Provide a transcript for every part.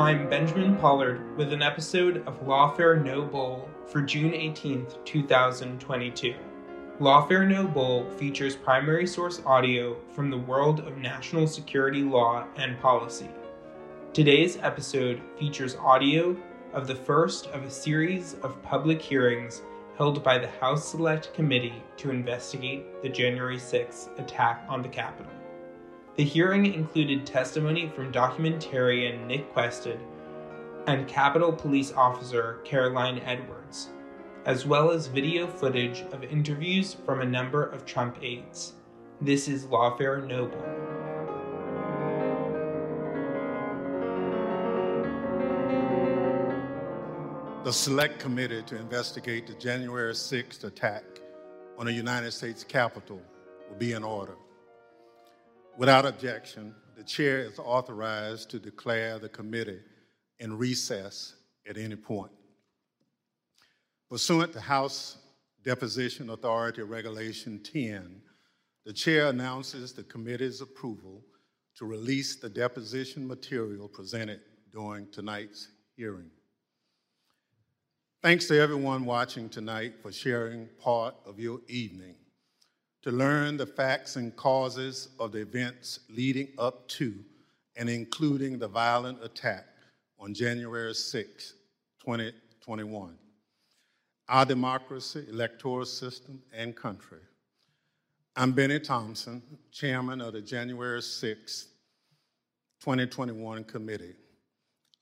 I'm Benjamin Pollard with an episode of Lawfare No Bull for June 18th, 2022. Lawfare No Bull features primary source audio from the world of national security law and policy. Today's episode features audio of the first of a series of public hearings held by the House Select Committee to investigate the January 6th attack on the Capitol. The hearing included testimony from documentarian Nick Quested and Capitol Police Officer Caroline Edwards, as well as video footage of interviews from a number of Trump aides. This is Lawfare No Bull. The Select Committee to investigate the January 6th attack on the United States Capitol will be in order. Without objection, the chair is authorized to declare the committee in recess at any point. Pursuant to House Deposition Authority Regulation 10, the chair announces the committee's approval to release the deposition material presented during tonight's hearing. Thanks to everyone watching tonight for sharing part of your evening to learn the facts and causes of the events leading up to and including the violent attack on January 6, 2021. Our democracy, electoral system, and country. I'm Bennie Thompson, chairman of the January 6, 2021 committee.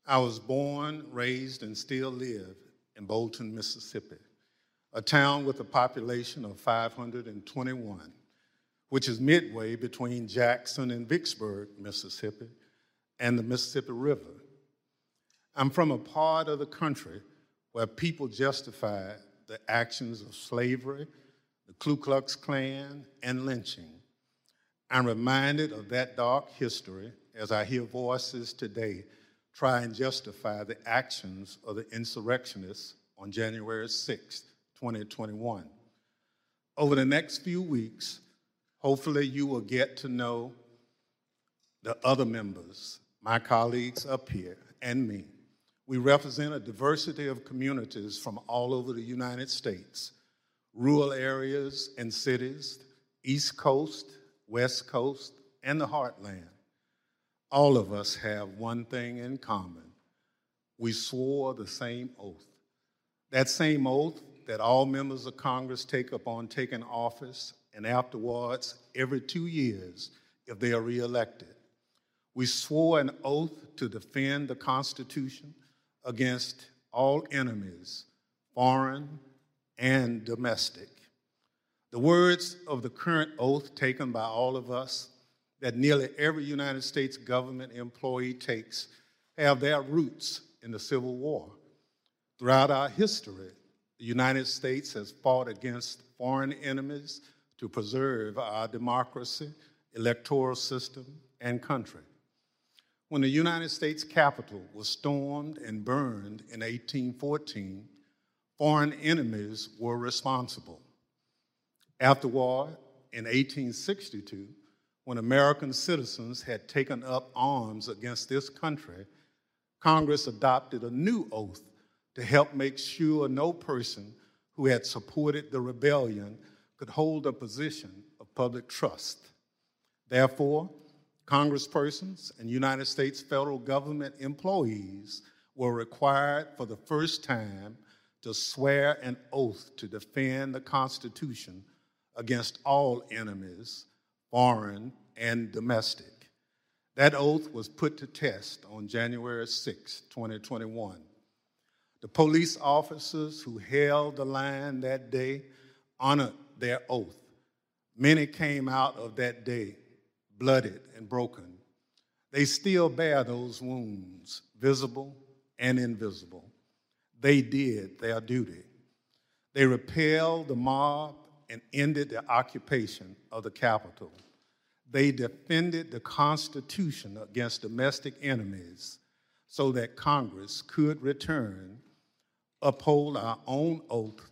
I was born, raised, and still live in Bolton, Mississippi a town with a population of 521, which is midway between Jackson and Vicksburg, Mississippi, and the Mississippi River. I'm from a part of the country where people justify the actions of slavery, the Ku Klux Klan, and lynching. I'm reminded of that dark history as I hear voices today try and justify the actions of the insurrectionists on January 6th. 2021. Over the next few weeks, hopefully you will get to know the other members, my colleagues up here, and me. We represent a diversity of communities from all over the United States, rural areas and cities, East Coast, West Coast, and the heartland. All of us have one thing in common. We swore the same oath. That same oath that all members of Congress take upon taking office and afterwards every two years if they are reelected. We swore an oath to defend the Constitution against all enemies, foreign and domestic. The words of the current oath taken by all of us that nearly every United States government employee takes have their roots in the Civil War. Throughout our history, the United States has fought against foreign enemies to preserve our democracy, electoral system, and country. When the United States Capitol was stormed and burned in 1814, foreign enemies were responsible. Afterward, in 1862, when American citizens had taken up arms against this country, Congress adopted a new oath to help make sure no person who had supported the rebellion could hold a position of public trust. Therefore, congresspersons and United States federal government employees were required for the first time to swear an oath to defend the Constitution against all enemies, foreign and domestic. That oath was put to test on January 6, 2021. The police officers who held the line that day honored their oath. Many came out of that day blooded and broken. They still bear those wounds, visible and invisible. They did their duty. They repelled the mob and ended the occupation of the Capitol. They defended the Constitution against domestic enemies so that Congress could return, uphold our own oath,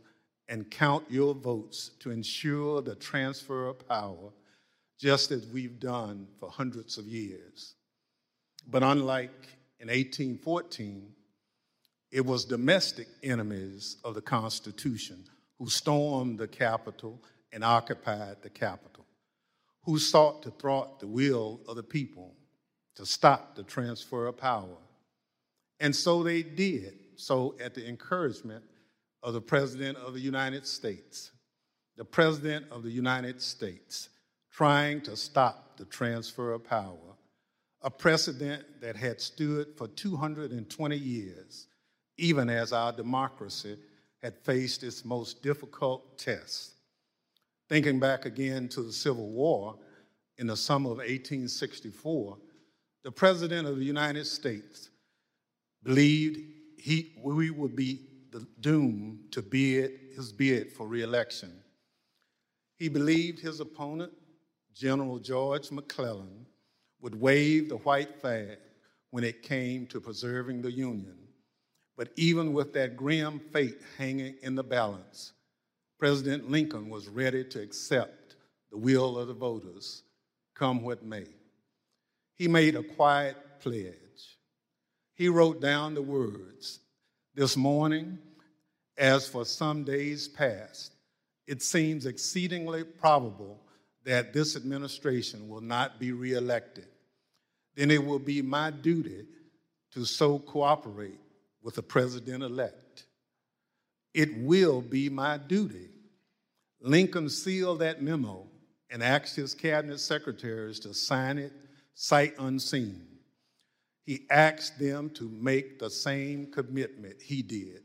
and count your votes to ensure the transfer of power, just as we've done for hundreds of years. But unlike in 1814, it was domestic enemies of the Constitution who stormed the Capitol and occupied the Capitol, who sought to thwart the will of the people to stop the transfer of power. And so they did, so at the encouragement of the President of the United States, the President of the United States, trying to stop the transfer of power, a precedent that had stood for 220 years, even as our democracy had faced its most difficult test. Thinking back again to the Civil War in the summer of 1864, the President of the United States believed he, we would be doomed to bid his bid for reelection. He believed his opponent, General George McClellan, would wave the white flag when it came to preserving the Union. But even with that grim fate hanging in the balance, President Lincoln was ready to accept the will of the voters, come what may. He made a quiet pledge. He wrote down the words This morning, as for some days past, it seems exceedingly probable that this administration will not be reelected. Then it will be my duty to so cooperate with the president elect. It will be my duty. Lincoln sealed that memo and asked his cabinet secretaries to sign it sight unseen. He asked them to make the same commitment he did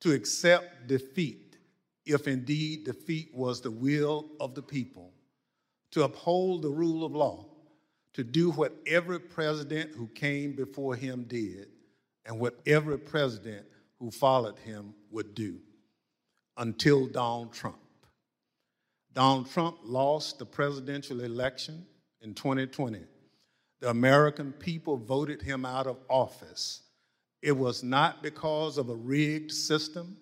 to accept defeat if indeed defeat was the will of the people, to uphold the rule of law, to do what every president who came before him did, and what every president who followed him would do until Donald Trump. Donald Trump lost the presidential election in 2020. The American people voted him out of office. It was not because of a rigged system,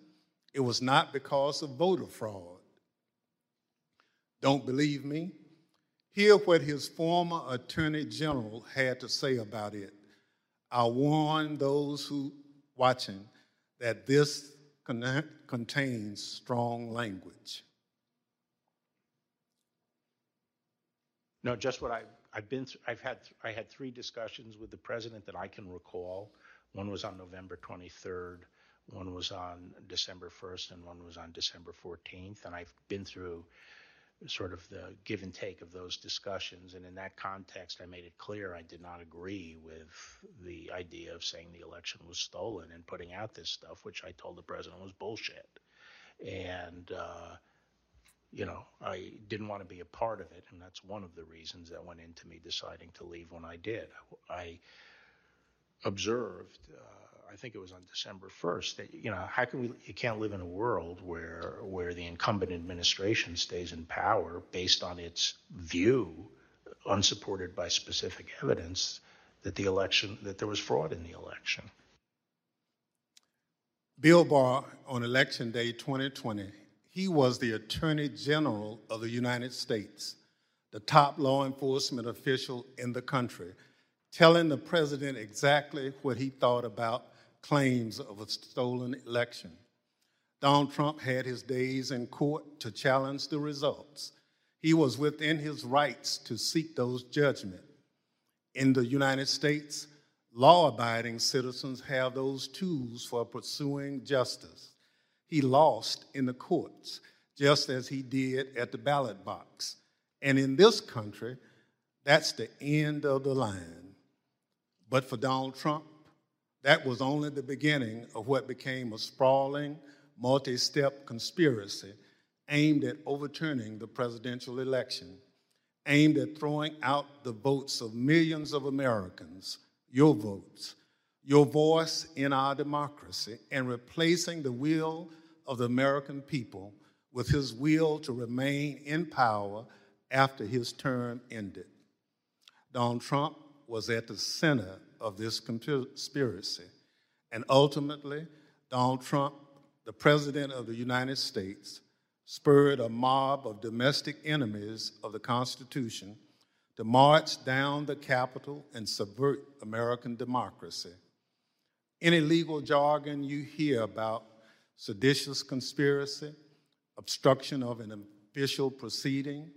it was not because of voter fraud. Don't believe me? Hear what his former attorney general had to say about it. I warn those who watching that this contains strong language. No, just what I, I've been. Through, I've had. I had three discussions with the president that I can recall. One was on November 23rd. One was on December 1st, and one was on December 14th. And I've been through sort of the give and take of those discussions. And in that context, I made it clear I did not agree with the idea of saying the election was stolen and putting out this stuff, which I told the president was bullshit. And, uh, you know, I didn't want to be a part of it. And that's one of the reasons that went into me deciding to leave when I did. I observed. Uh, I think it was on December 1st that you know how can we you can't live in a world where where the incumbent administration stays in power based on its view unsupported by specific evidence that the election that there was fraud in the election. Bill Barr on election day 2020 he was the attorney general of the United States the top law enforcement official in the country telling the president exactly what he thought about claims of a stolen election. Donald Trump had his days in court to challenge the results. He was within his rights to seek those judgments. In the United States, law abiding citizens have those tools for pursuing justice. He lost in the courts, just as he did at the ballot box. And in this country, that's the end of the line. But for Donald Trump, that was only the beginning of what became a sprawling, multi step conspiracy aimed at overturning the presidential election, aimed at throwing out the votes of millions of Americans, your votes, your voice in our democracy, and replacing the will of the American people with his will to remain in power after his term ended. Donald Trump was at the center of this conspiracy. And ultimately, Donald Trump, the President of the United States, spurred a mob of domestic enemies of the Constitution to march down the Capitol and subvert American democracy. Any legal jargon you hear about seditious conspiracy, obstruction of an official proceeding,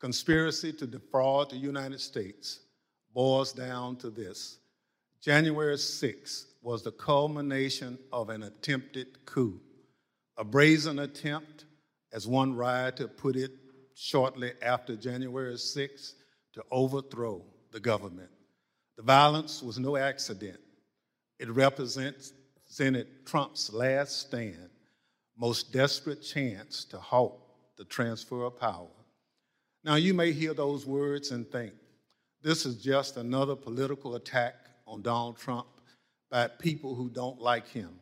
conspiracy to defraud the United States boils down to this. January 6th was the culmination of an attempted coup, a brazen attempt, as one writer put it shortly after January 6th, to overthrow the government. The violence was no accident. It represented Trump's last stand, most desperate chance to halt the transfer of power. Now, you may hear those words and think, this is just another political attack on Donald Trump by people who don't like him.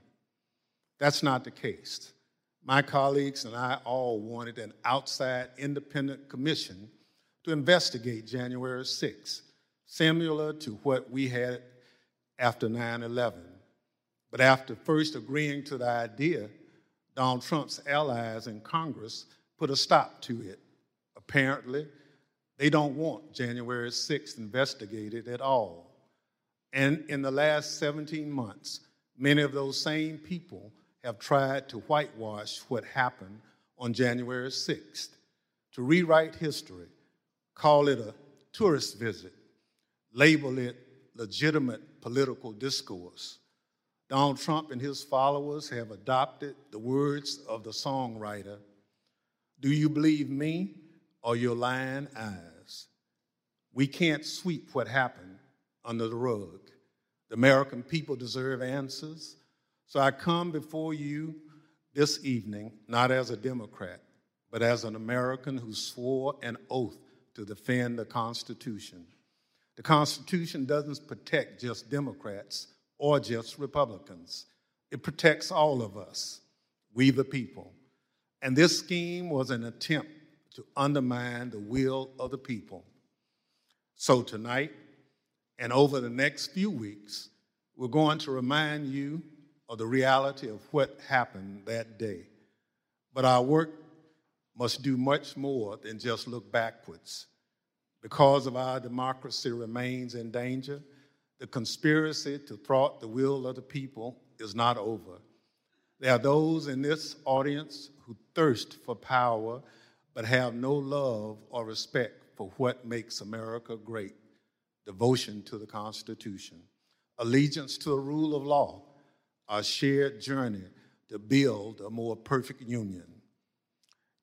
That's not the case. My colleagues and I all wanted an outside independent commission to investigate January 6th, similar to what we had after 9 11. But after first agreeing to the idea, Donald Trump's allies in Congress put a stop to it. Apparently, they don't want January 6th investigated at all. And in the last 17 months, many of those same people have tried to whitewash what happened on January 6th, to rewrite history, call it a tourist visit, label it legitimate political discourse. Donald Trump and his followers have adopted the words of the songwriter Do you believe me or your lying eyes? We can't sweep what happened under the rug. The American people deserve answers. So I come before you this evening not as a Democrat, but as an American who swore an oath to defend the Constitution. The Constitution doesn't protect just Democrats or just Republicans, it protects all of us, we the people. And this scheme was an attempt to undermine the will of the people. So tonight, and over the next few weeks, we're going to remind you of the reality of what happened that day. But our work must do much more than just look backwards. Because of our democracy remains in danger, the conspiracy to thwart the will of the people is not over. There are those in this audience who thirst for power but have no love or respect for what makes America great devotion to the Constitution, allegiance to the rule of law, our shared journey to build a more perfect union.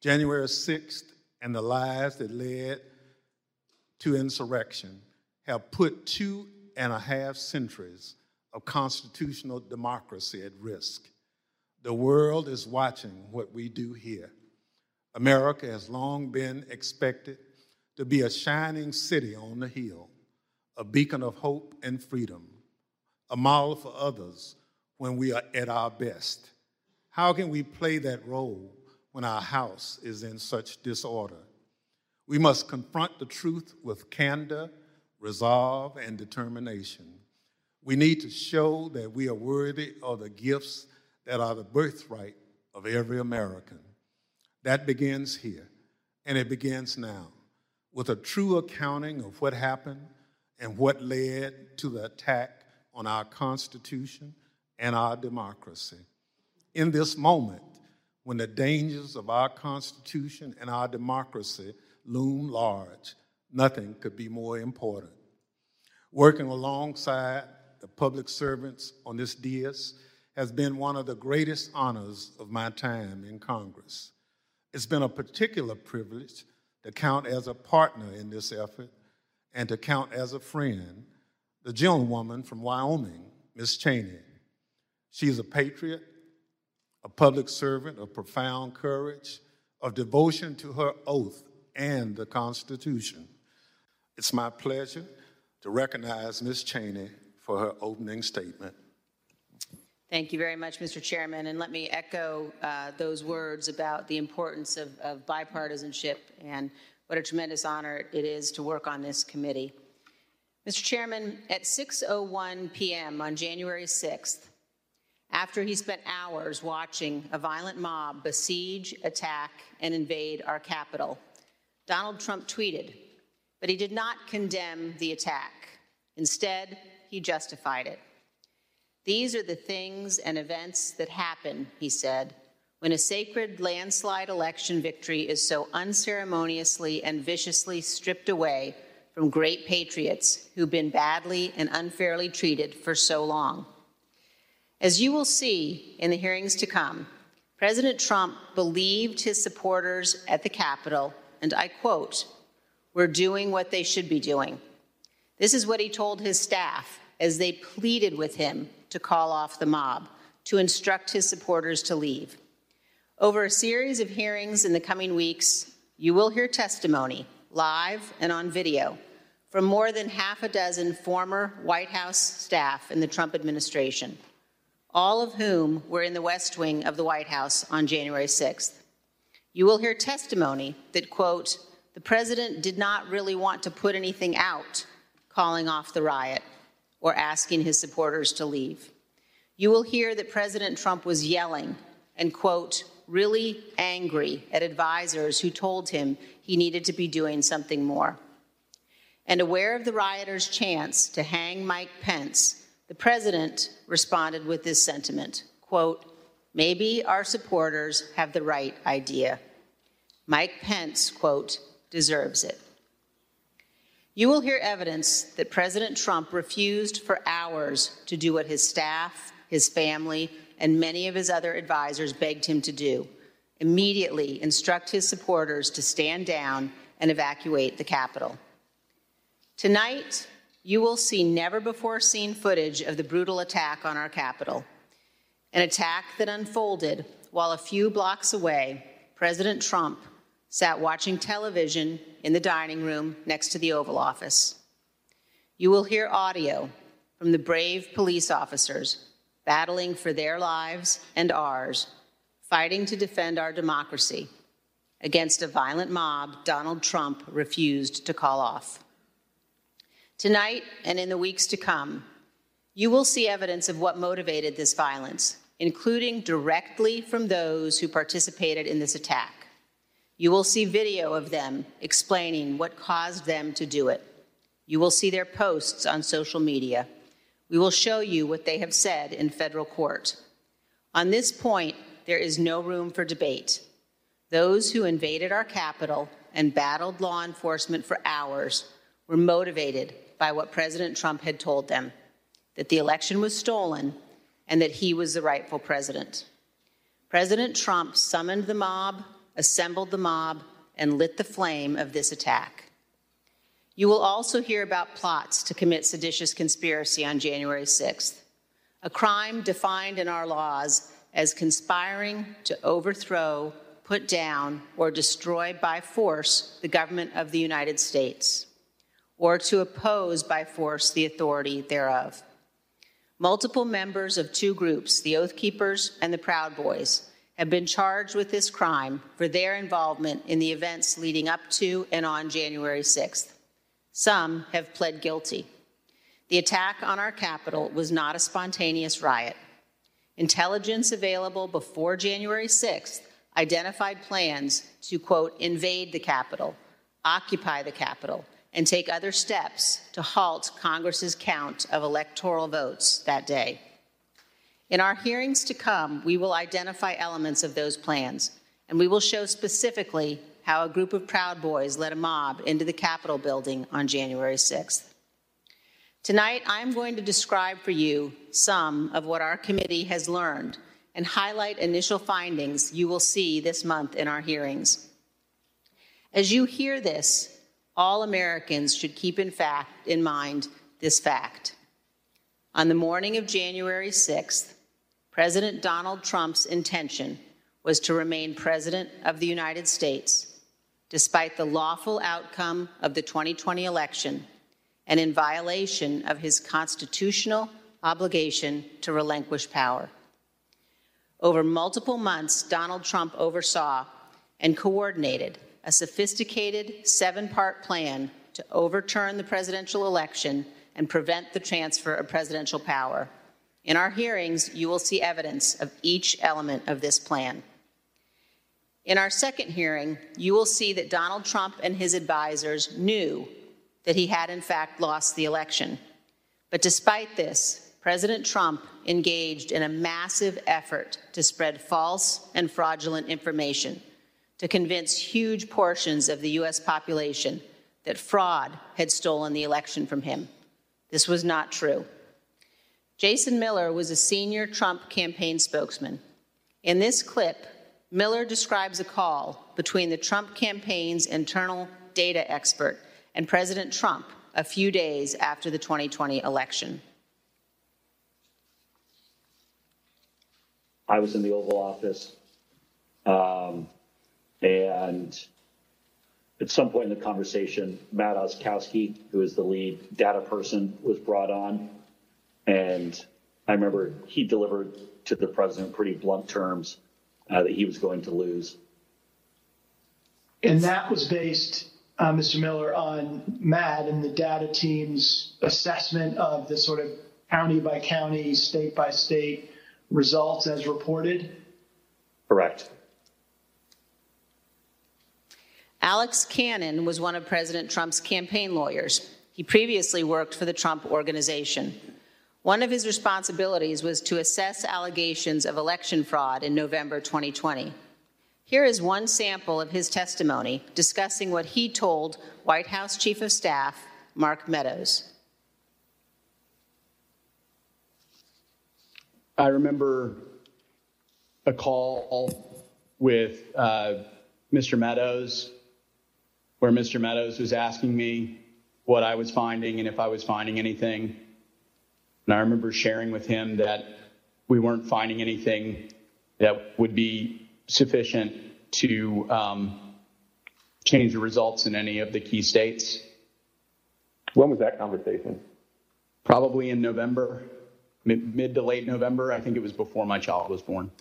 January 6th and the lies that led to insurrection have put two and a half centuries of constitutional democracy at risk. The world is watching what we do here. America has long been expected to be a shining city on the hill, a beacon of hope and freedom, a model for others when we are at our best. How can we play that role when our house is in such disorder? We must confront the truth with candor, resolve, and determination. We need to show that we are worthy of the gifts that are the birthright of every American. That begins here, and it begins now with a true accounting of what happened and what led to the attack on our Constitution and our democracy. In this moment, when the dangers of our Constitution and our democracy loom large. Nothing could be more important. Working alongside the public servants on this dais has been one of the greatest honors of my time in Congress. It's been a particular privilege to count as a partner in this effort and to count as a friend the gentlewoman from Wyoming, Miss Cheney. She's a patriot, a public servant of profound courage, of devotion to her oath and the Constitution. It's my pleasure to recognize Ms. Cheney for her opening statement. Thank you very much, Mr. Chairman. And let me echo uh, those words about the importance of, of bipartisanship and what a tremendous honor it is to work on this committee. Mr. Chairman, at 6.01 p.m. on January 6th, after he spent hours watching a violent mob besiege, attack, and invade our Capitol, Donald Trump tweeted, but he did not condemn the attack. Instead, he justified it. These are the things and events that happen, he said, when a sacred landslide election victory is so unceremoniously and viciously stripped away from great patriots who've been badly and unfairly treated for so long. As you will see in the hearings to come, President Trump believed his supporters at the Capitol, and I quote, we're doing what they should be doing. This is what he told his staff as they pleaded with him to call off the mob, to instruct his supporters to leave. Over a series of hearings in the coming weeks, you will hear testimony, live and on video, from more than half a dozen former White House staff in the Trump administration, all of whom were in the West Wing of the White House on January 6th. You will hear testimony that, quote, the president did not really want to put anything out calling off the riot or asking his supporters to leave. You will hear that President Trump was yelling and, quote, really angry at advisors who told him he needed to be doing something more. And aware of the rioters' chance to hang Mike Pence, the president responded with this sentiment quote, maybe our supporters have the right idea. Mike Pence, quote, deserves it. You will hear evidence that President Trump refused for hours to do what his staff, his family, and many of his other advisors begged him to do immediately instruct his supporters to stand down and evacuate the Capitol. Tonight, you will see never before seen footage of the brutal attack on our Capitol, an attack that unfolded while a few blocks away, President Trump sat watching television in the dining room next to the Oval Office. You will hear audio from the brave police officers battling for their lives and ours, fighting to defend our democracy against a violent mob Donald Trump refused to call off. Tonight and in the weeks to come, you will see evidence of what motivated this violence, including directly from those who participated in this attack. You will see video of them explaining what caused them to do it. You will see their posts on social media. We will show you what they have said in federal court. On this point, there is no room for debate. Those who invaded our Capitol and battled law enforcement for hours were motivated by what President Trump had told them that the election was stolen and that he was the rightful president. President Trump summoned the mob assembled the mob, and lit the flame of this attack. You will also hear about plots to commit seditious conspiracy on January 6th, a crime defined in our laws as conspiring to overthrow, put down, or destroy by force the government of the United States, or to oppose by force the authority thereof. Multiple members of two groups, the Oath Keepers and the Proud Boys, have been charged with this crime for their involvement in the events leading up to and on January 6th. Some have pled guilty. The attack on our Capitol was not a spontaneous riot. Intelligence available before January 6th identified plans to, quote, invade the Capitol, occupy the Capitol, and take other steps to halt Congress's count of electoral votes that day. In our hearings to come, we will identify elements of those plans, and we will show specifically how a group of Proud Boys led a mob into the Capitol building on January 6th. Tonight, I'm going to describe for you some of what our committee has learned and highlight initial findings you will see this month in our hearings. As you hear this, all Americans should keep in fact in mind this fact. On the morning of January 6th, President Donald Trump's intention was to remain President of the United States, despite the lawful outcome of the 2020 election and in violation of his constitutional obligation to relinquish power. Over multiple months, Donald Trump oversaw and coordinated a sophisticated seven part plan to overturn the presidential election and prevent the transfer of presidential power. In our hearings, you will see evidence of each element of this plan. In our second hearing, you will see that Donald Trump and his advisors knew that he had, in fact, lost the election. But despite this, President Trump engaged in a massive effort to spread false and fraudulent information to convince huge portions of the U.S. population that fraud had stolen the election from him. This was not true. Jason Miller was a senior Trump campaign spokesman. In this clip, Miller describes a call between the Trump campaign's internal data expert and President Trump a few days after the 2020 election. I was in the Oval Office, um, and at some point in the conversation, Matt Oczkowski, who is the lead data person, was brought on. And I remember he delivered to the president pretty blunt terms uh, that he was going to lose. And that was based uh, Mr. Miller, on Matt and the data team's assessment of the sort of county by county, state by state results as reported? Correct. Alex Cannon was one of President Trump's campaign lawyers. He previously worked for the Trump Organization. One of his responsibilities was to assess allegations of election fraud in November 2020. Here is one sample of his testimony discussing what he told White House Chief of Staff Mark Meadows. I remember a call with uh, Mr. Meadows where Mr. Meadows was asking me what I was finding and if I was finding anything. And I remember sharing with him that we weren't finding anything that would be sufficient to um, change the results in any of the key states. When was that conversation? Probably in November, mid, mid to late November. I think it was before my child was born.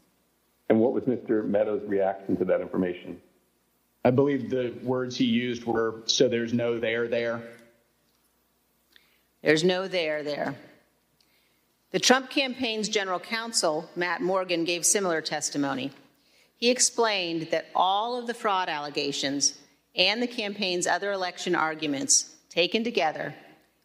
And what was Mr. Meadows' reaction to that information? I believe the words he used were so there's no there there. There's no there there. The Trump campaign's general counsel, Matt Morgan, gave similar testimony. He explained that all of the fraud allegations and the campaign's other election arguments taken together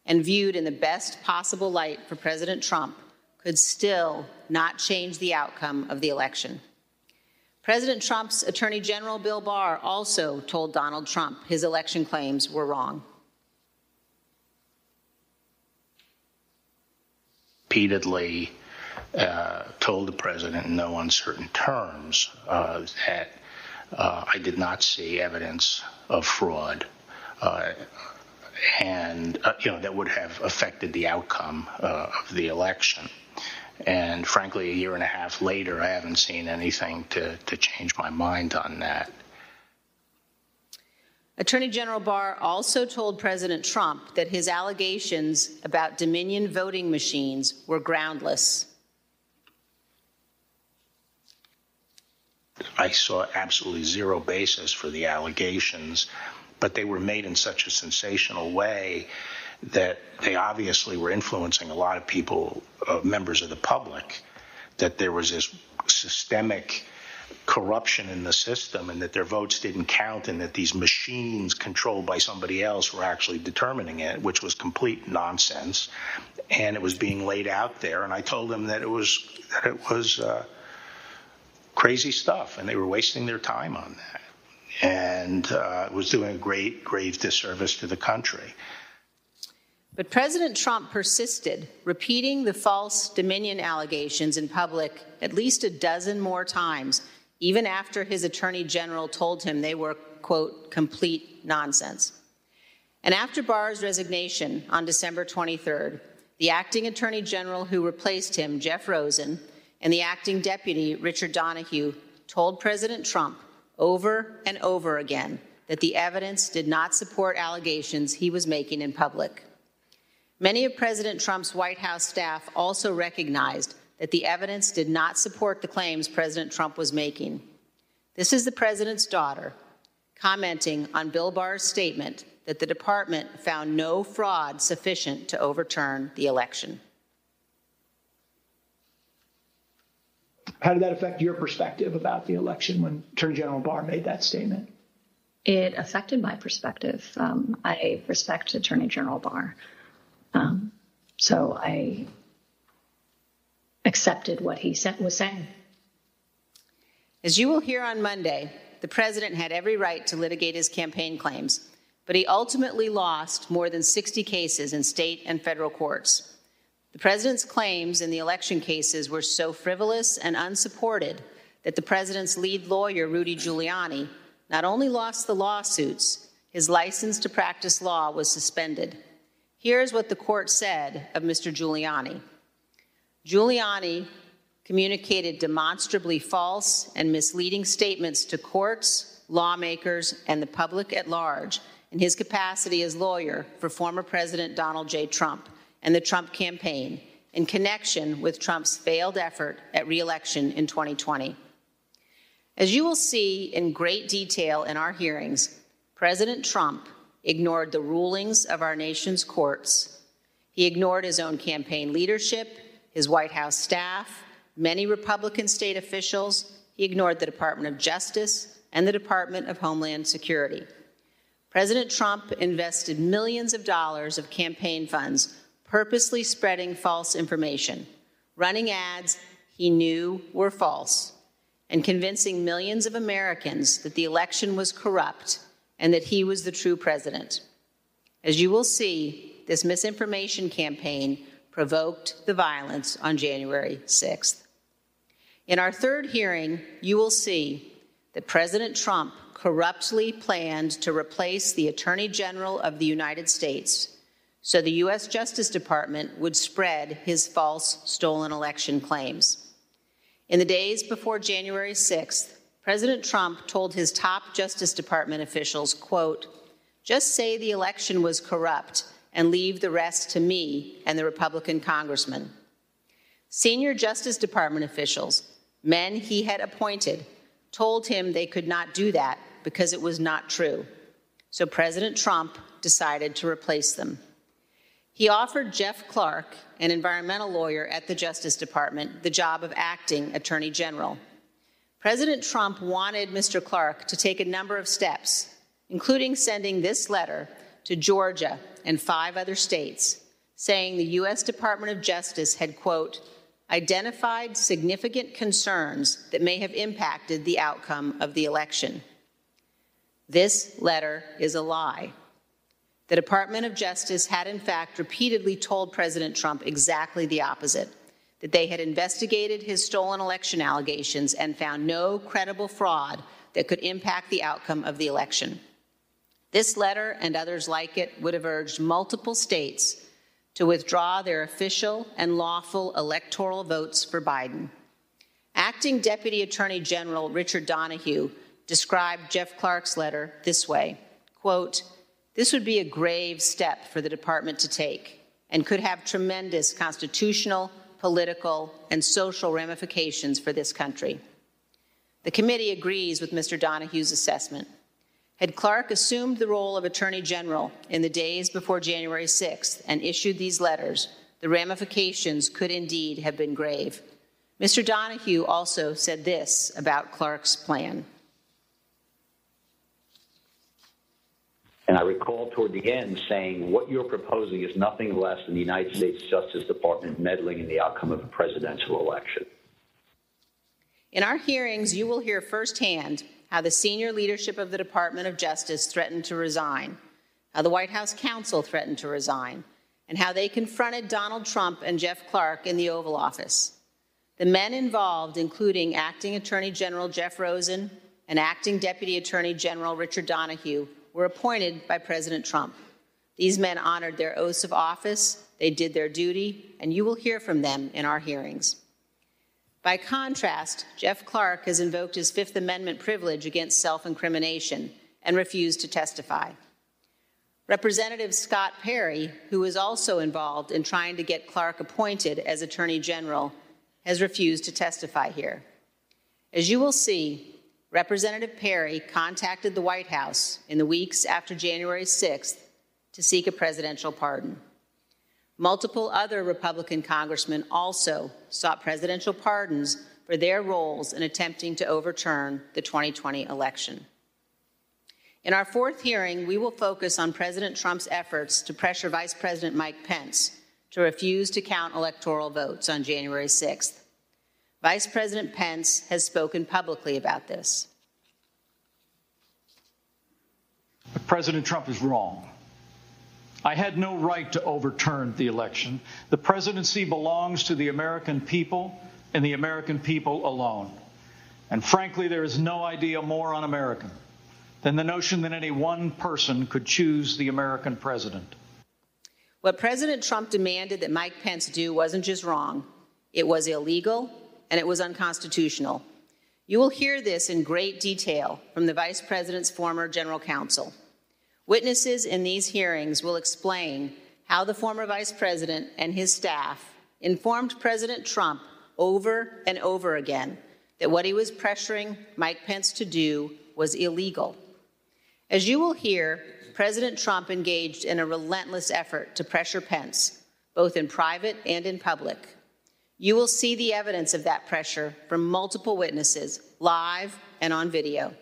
and viewed in the best possible light for President Trump could still not change the outcome of the election. President Trump's Attorney General Bill Barr also told Donald Trump his election claims were wrong. Repeatedly uh, told the president in no uncertain terms uh, that uh, I did not see evidence of fraud. Uh, and uh, you know that would have affected the outcome of the election. And frankly, a year and a half later, I haven't seen anything to, to change my mind on that. Attorney General Barr also told President Trump that his allegations about Dominion voting machines were groundless. I saw absolutely zero basis for the allegations, but they were made in such a sensational way that they obviously were influencing a lot of people, uh, members of the public, that there was this systemic corruption in the system and that their votes didn't count and that these machines controlled by somebody else were actually determining it, which was complete nonsense. And it was being laid out there. And I told them that it was, that it was, uh, crazy stuff, and they were wasting their time on that. And uh, was doing a great, grave disservice to the country. But President Trump persisted, repeating the false Dominion allegations in public at least a dozen more times, even after his attorney general told him they were, quote, complete nonsense. And after Barr's resignation on December 23rd, the acting attorney general who replaced him, Jeff Rosen, and the acting deputy, Richard Donoghue, told President Trump over and over again that the evidence did not support allegations he was making in public. Many of President Trump's White House staff also recognized that the evidence did not support the claims President Trump was making. This is the president's daughter commenting on Bill Barr's statement that the department found no fraud sufficient to overturn the election. How did that affect your perspective about the election when Attorney General Barr made that statement? It affected my perspective. Um, I respect Attorney General Barr. Um, so I accepted what he was saying. As you will hear on Monday, the president had every right to litigate his campaign claims, but he ultimately lost more than 60 cases in state and federal courts. The president's claims in the election cases were so frivolous and unsupported that the president's lead lawyer, Rudy Giuliani, not only lost the lawsuits, his license to practice law was suspended. Here's what the court said of Mr. Giuliani Giuliani communicated demonstrably false and misleading statements to courts, lawmakers, and the public at large in his capacity as lawyer for former President Donald J. Trump and the Trump campaign in connection with Trump's failed effort at reelection in 2020. As you will see in great detail in our hearings, President Trump ignored the rulings of our nation's courts. He ignored his own campaign leadership, his White House staff, many Republican state officials. He ignored the Department of Justice and the Department of Homeland Security. President Trump invested millions of dollars of campaign funds purposely spreading false information, running ads he knew were false, and convincing millions of Americans that the election was corrupt and that he was the true president. As you will see, this misinformation campaign provoked the violence on January 6th. In our third hearing, you will see that President Trump corruptly planned to replace the Attorney General of the United States so the U.S. Justice Department would spread his false stolen election claims. In the days before January 6th, President Trump told his top Justice Department officials, quote, just say the election was corrupt and leave the rest to me and the Republican congressman. Senior Justice Department officials, men he had appointed, told him they could not do that because it was not true. So President Trump decided to replace them. He offered Jeff Clark, an environmental lawyer at the Justice Department, the job of acting Attorney General. President Trump wanted Mr. Clark to take a number of steps, including sending this letter to Georgia and five other states, saying the U.S. Department of Justice had, quote, identified significant concerns that may have impacted the outcome of the election. This letter is a lie. The Department of Justice had, in fact, repeatedly told President Trump exactly the opposite that they had investigated his stolen election allegations and found no credible fraud that could impact the outcome of the election. This letter and others like it would have urged multiple states to withdraw their official and lawful electoral votes for Biden. Acting Deputy Attorney General Richard Donoghue described Jeff Clark's letter this way quote, this would be a grave step for the department to take and could have tremendous constitutional, political, and social ramifications for this country. The committee agrees with Mr. Donoghue's assessment. Had Clark assumed the role of Attorney General in the days before January 6th and issued these letters, the ramifications could indeed have been grave. Mr. Donoghue also said this about Clark's plan. And I recall toward the end saying, what you're proposing is nothing less than the United States Justice Department meddling in the outcome of a presidential election. In our hearings, you will hear firsthand how the senior leadership of the Department of Justice threatened to resign, how the White House counsel threatened to resign, and how they confronted Donald Trump and Jeff Clark in the Oval Office. The men involved, including Acting Attorney General Jeff Rosen and Acting Deputy Attorney General Richard Donoghue, were appointed by President Trump. These men honored their oaths of office, they did their duty, and you will hear from them in our hearings. By contrast, Jeff Clark has invoked his Fifth Amendment privilege against self incrimination and refused to testify. Representative Scott Perry, who was also involved in trying to get Clark appointed as Attorney General, has refused to testify here. As you will see, Representative Perry contacted the White House in the weeks after January 6th to seek a presidential pardon. Multiple other Republican congressmen also sought presidential pardons for their roles in attempting to overturn the 2020 election. In our fourth hearing, we will focus on President Trump's efforts to pressure Vice President Mike Pence to refuse to count electoral votes on January 6th. Vice President Pence has spoken publicly about this. President Trump is wrong. I had no right to overturn the election. The presidency belongs to the American people and the American people alone. And frankly, there is no idea more un American than the notion that any one person could choose the American president. What President Trump demanded that Mike Pence do wasn't just wrong, it was illegal and it was unconstitutional. You will hear this in great detail from the Vice President's former general counsel. Witnesses in these hearings will explain how the former vice president and his staff informed President Trump over and over again that what he was pressuring Mike Pence to do was illegal. As you will hear, President Trump engaged in a relentless effort to pressure Pence, both in private and in public. You will see the evidence of that pressure from multiple witnesses, live and on video.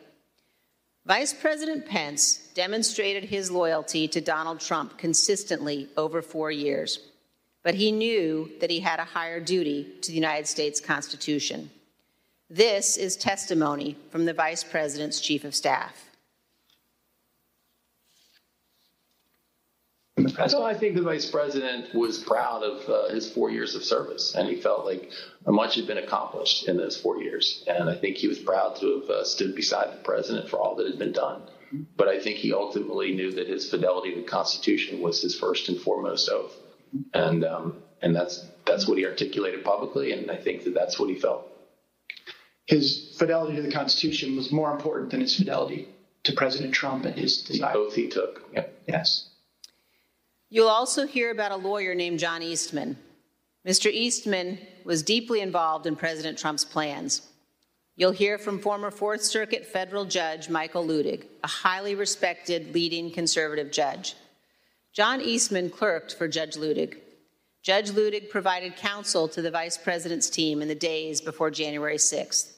Vice President Pence demonstrated his loyalty to Donald Trump consistently over four years, but he knew that he had a higher duty to the United States Constitution. This is testimony from the Vice President's Chief of Staff. So I think the vice president was proud of uh, his four years of service, and he felt like much had been accomplished in those four years. And I think he was proud to have uh, stood beside the president for all that had been done. But I think he ultimately knew that his fidelity to the Constitution was his first and foremost oath, and um, and that's that's what he articulated publicly, and I think that that's what he felt. His fidelity to the Constitution was more important than his fidelity to President Trump and his desire. The oath he took. Yeah. Yes. You'll also hear about a lawyer named John Eastman. Mr. Eastman was deeply involved in President Trump's plans. You'll hear from former Fourth Circuit federal judge Michael Luttig, a highly respected leading conservative judge. John Eastman clerked for Judge Luttig. Judge Luttig provided counsel to the vice president's team in the days before January 6th.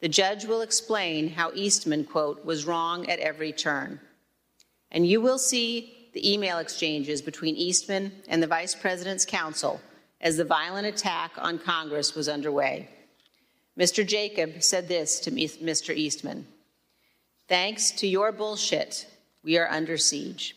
The judge will explain how Eastman, quote, was wrong at every turn. And you will see the email exchanges between Eastman and the Vice President's counsel as the violent attack on Congress was underway. Mr. Jacob said this to Mr. Eastman Thanks to your bullshit, we are under siege.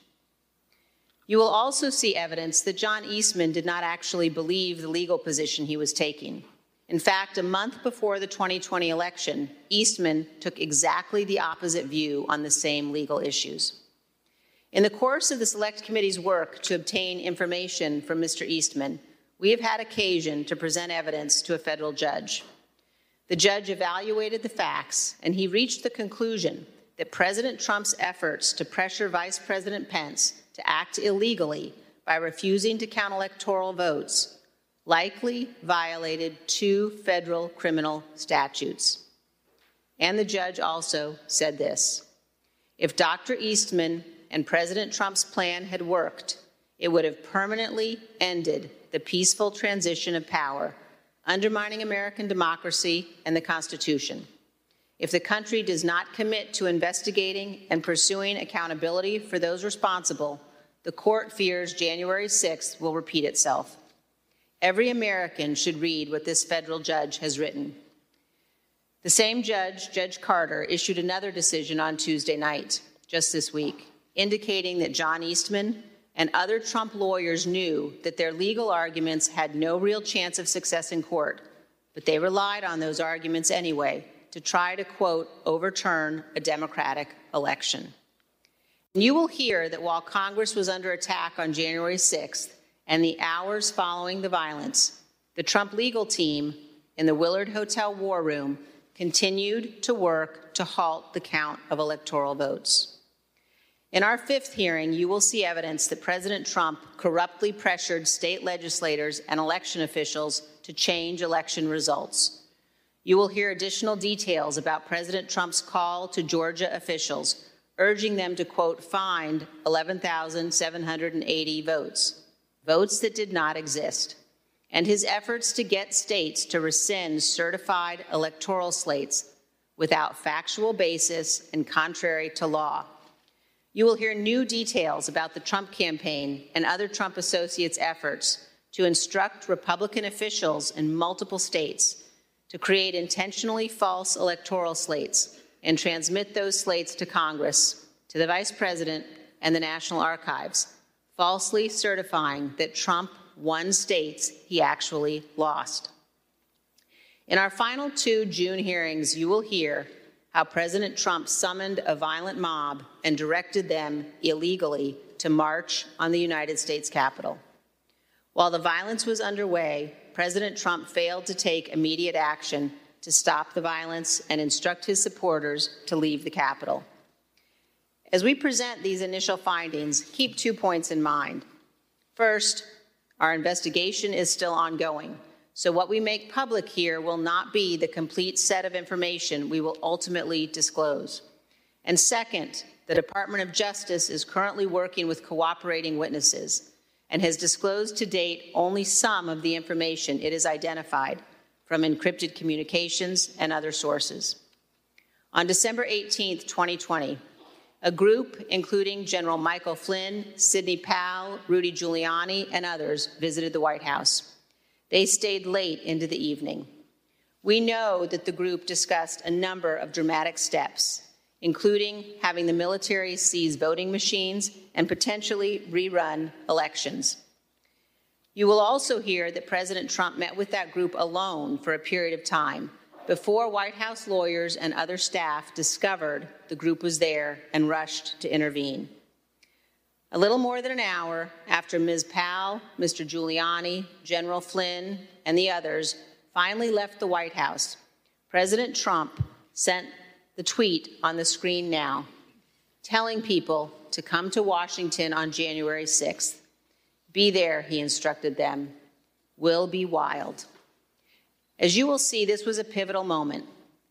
You will also see evidence that John Eastman did not actually believe the legal position he was taking. In fact, a month before the 2020 election, Eastman took exactly the opposite view on the same legal issues. In the course of the Select Committee's work to obtain information from Mr. Eastman, we have had occasion to present evidence to a federal judge. The judge evaluated the facts, and he reached the conclusion that President Trump's efforts to pressure Vice President Pence to act illegally by refusing to count electoral votes likely violated two federal criminal statutes. And the judge also said this If Dr. Eastman and President Trump's plan had worked, it would have permanently ended the peaceful transition of power, undermining American democracy and the Constitution. If the country does not commit to investigating and pursuing accountability for those responsible, the court fears January 6th will repeat itself. Every American should read what this federal judge has written. The same judge, Judge Carter, issued another decision on Tuesday night, just this week indicating that John Eastman and other Trump lawyers knew that their legal arguments had no real chance of success in court, but they relied on those arguments anyway to try to, quote, overturn a Democratic election. And you will hear that while Congress was under attack on January 6th and the hours following the violence, the Trump legal team in the Willard Hotel War Room continued to work to halt the count of electoral votes. In our fifth hearing, you will see evidence that President Trump corruptly pressured state legislators and election officials to change election results. You will hear additional details about President Trump's call to Georgia officials, urging them to, quote, find 11,780 votes, votes that did not exist, and his efforts to get states to rescind certified electoral slates without factual basis and contrary to law. You will hear new details about the Trump campaign and other Trump associates' efforts to instruct Republican officials in multiple states to create intentionally false electoral slates and transmit those slates to Congress, to the Vice President, and the National Archives, falsely certifying that Trump won states he actually lost. In our final two June hearings, you will hear how President Trump summoned a violent mob and directed them illegally to march on the United States Capitol. While the violence was underway, President Trump failed to take immediate action to stop the violence and instruct his supporters to leave the Capitol. As we present these initial findings, keep two points in mind. First, our investigation is still ongoing. So, what we make public here will not be the complete set of information we will ultimately disclose. And second, the Department of Justice is currently working with cooperating witnesses and has disclosed to date only some of the information it has identified from encrypted communications and other sources. On December 18, 2020, a group, including General Michael Flynn, Sidney Powell, Rudy Giuliani, and others, visited the White House. They stayed late into the evening. We know that the group discussed a number of dramatic steps, including having the military seize voting machines and potentially rerun elections. You will also hear that President Trump met with that group alone for a period of time before White House lawyers and other staff discovered the group was there and rushed to intervene. A little more than an hour after Ms. Powell, Mr. Giuliani, General Flynn, and the others finally left the White House, President Trump sent the tweet on the screen now telling people to come to Washington on January 6th. Be there, he instructed them. Will be wild. As you will see, this was a pivotal moment.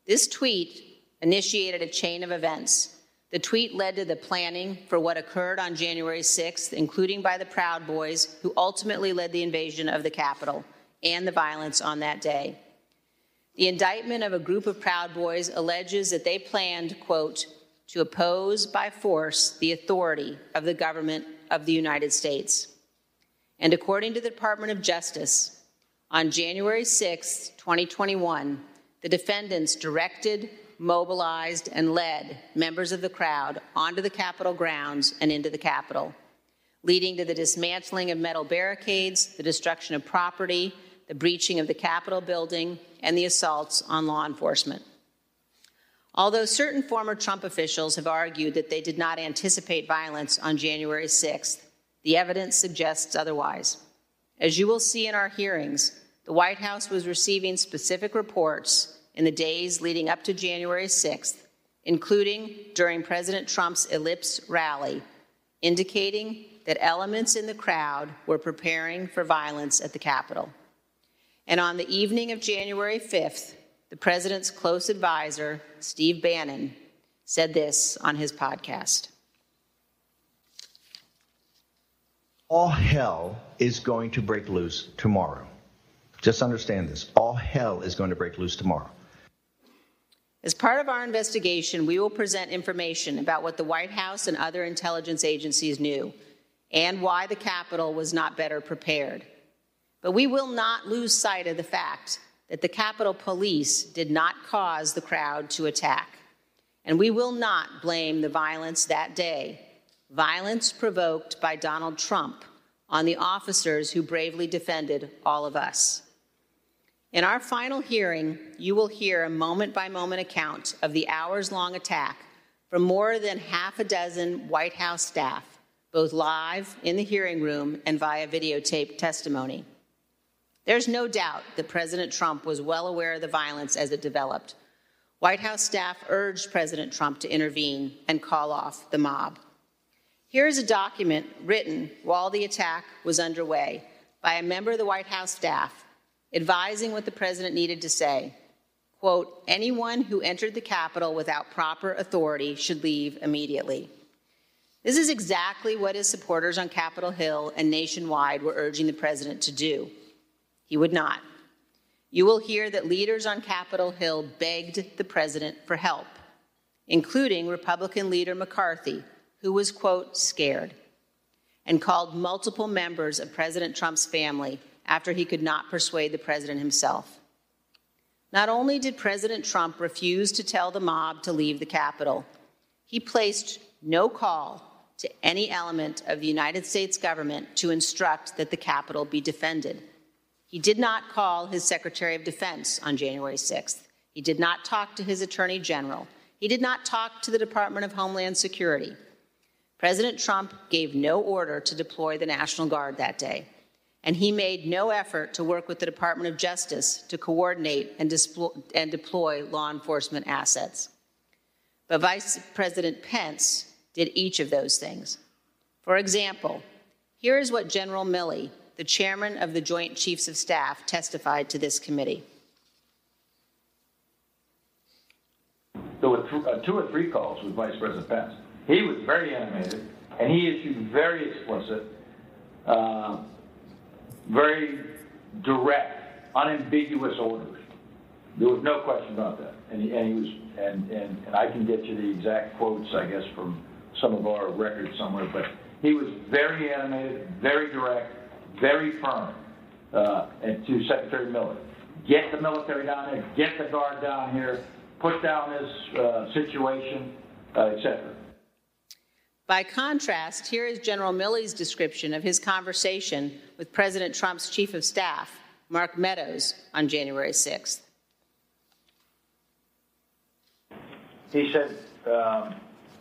This tweet initiated a chain of events the tweet led to the planning for what occurred on January 6th, including by the Proud Boys, who ultimately led the invasion of the Capitol and the violence on that day. The indictment of a group of Proud Boys alleges that they planned, quote, to oppose by force the authority of the government of the United States. And according to the Department of Justice, on January 6, 2021, the defendants directed mobilized, and led members of the crowd onto the Capitol grounds and into the Capitol, leading to the dismantling of metal barricades, the destruction of property, the breaching of the Capitol building, and the assaults on law enforcement. Although certain former Trump officials have argued that they did not anticipate violence on January 6th, the evidence suggests otherwise. As you will see in our hearings, the White House was receiving specific reports in the days leading up to January 6th, including during President Trump's Ellipse rally, indicating that elements in the crowd were preparing for violence at the Capitol. And on the evening of January 5th, the president's close advisor, Steve Bannon, said this on his podcast. All hell is going to break loose tomorrow. Just understand this. All hell is going to break loose tomorrow. As part of our investigation, we will present information about what the White House and other intelligence agencies knew and why the Capitol was not better prepared. But we will not lose sight of the fact that the Capitol Police did not cause the crowd to attack. And we will not blame the violence that day violence provoked by Donald Trump on the officers who bravely defended all of us. In our final hearing, you will hear a moment by moment account of the hours long attack from more than half a dozen White House staff, both live in the hearing room and via videotape testimony. There's no doubt that President Trump was well aware of the violence as it developed. White House staff urged President Trump to intervene and call off the mob. Here is a document written while the attack was underway by a member of the White House staff advising what the president needed to say. Quote, anyone who entered the Capitol without proper authority should leave immediately. This is exactly what his supporters on Capitol Hill and nationwide were urging the president to do. He would not. You will hear that leaders on Capitol Hill begged the president for help, including Republican leader McCarthy, who was, quote, scared, and called multiple members of President Trump's family after he could not persuade the president himself. Not only did President Trump refuse to tell the mob to leave the Capitol, he placed no call to any element of the United States government to instruct that the Capitol be defended. He did not call his Secretary of Defense on January 6th. He did not talk to his Attorney General. He did not talk to the Department of Homeland Security. President Trump gave no order to deploy the National Guard that day and he made no effort to work with the Department of Justice to coordinate and, and deploy law enforcement assets. But Vice President Pence did each of those things. For example, here is what General Milley, the chairman of the Joint Chiefs of Staff, testified to this committee. There were th- uh, two or three calls with Vice President Pence. He was very animated, and he issued very explicit uh, very direct, unambiguous orders. There was no question about that. And he, and he was, and, and, and I can get you the exact quotes, I guess, from some of our records somewhere, but he was very animated, very direct, very firm, uh, and to Secretary Miller. Get the military down here, get the guard down here, put down this uh, situation, uh, etc. By contrast, here is General Milley's description of his conversation with President Trump's chief of staff, Mark Meadows, on January 6th. He said, um,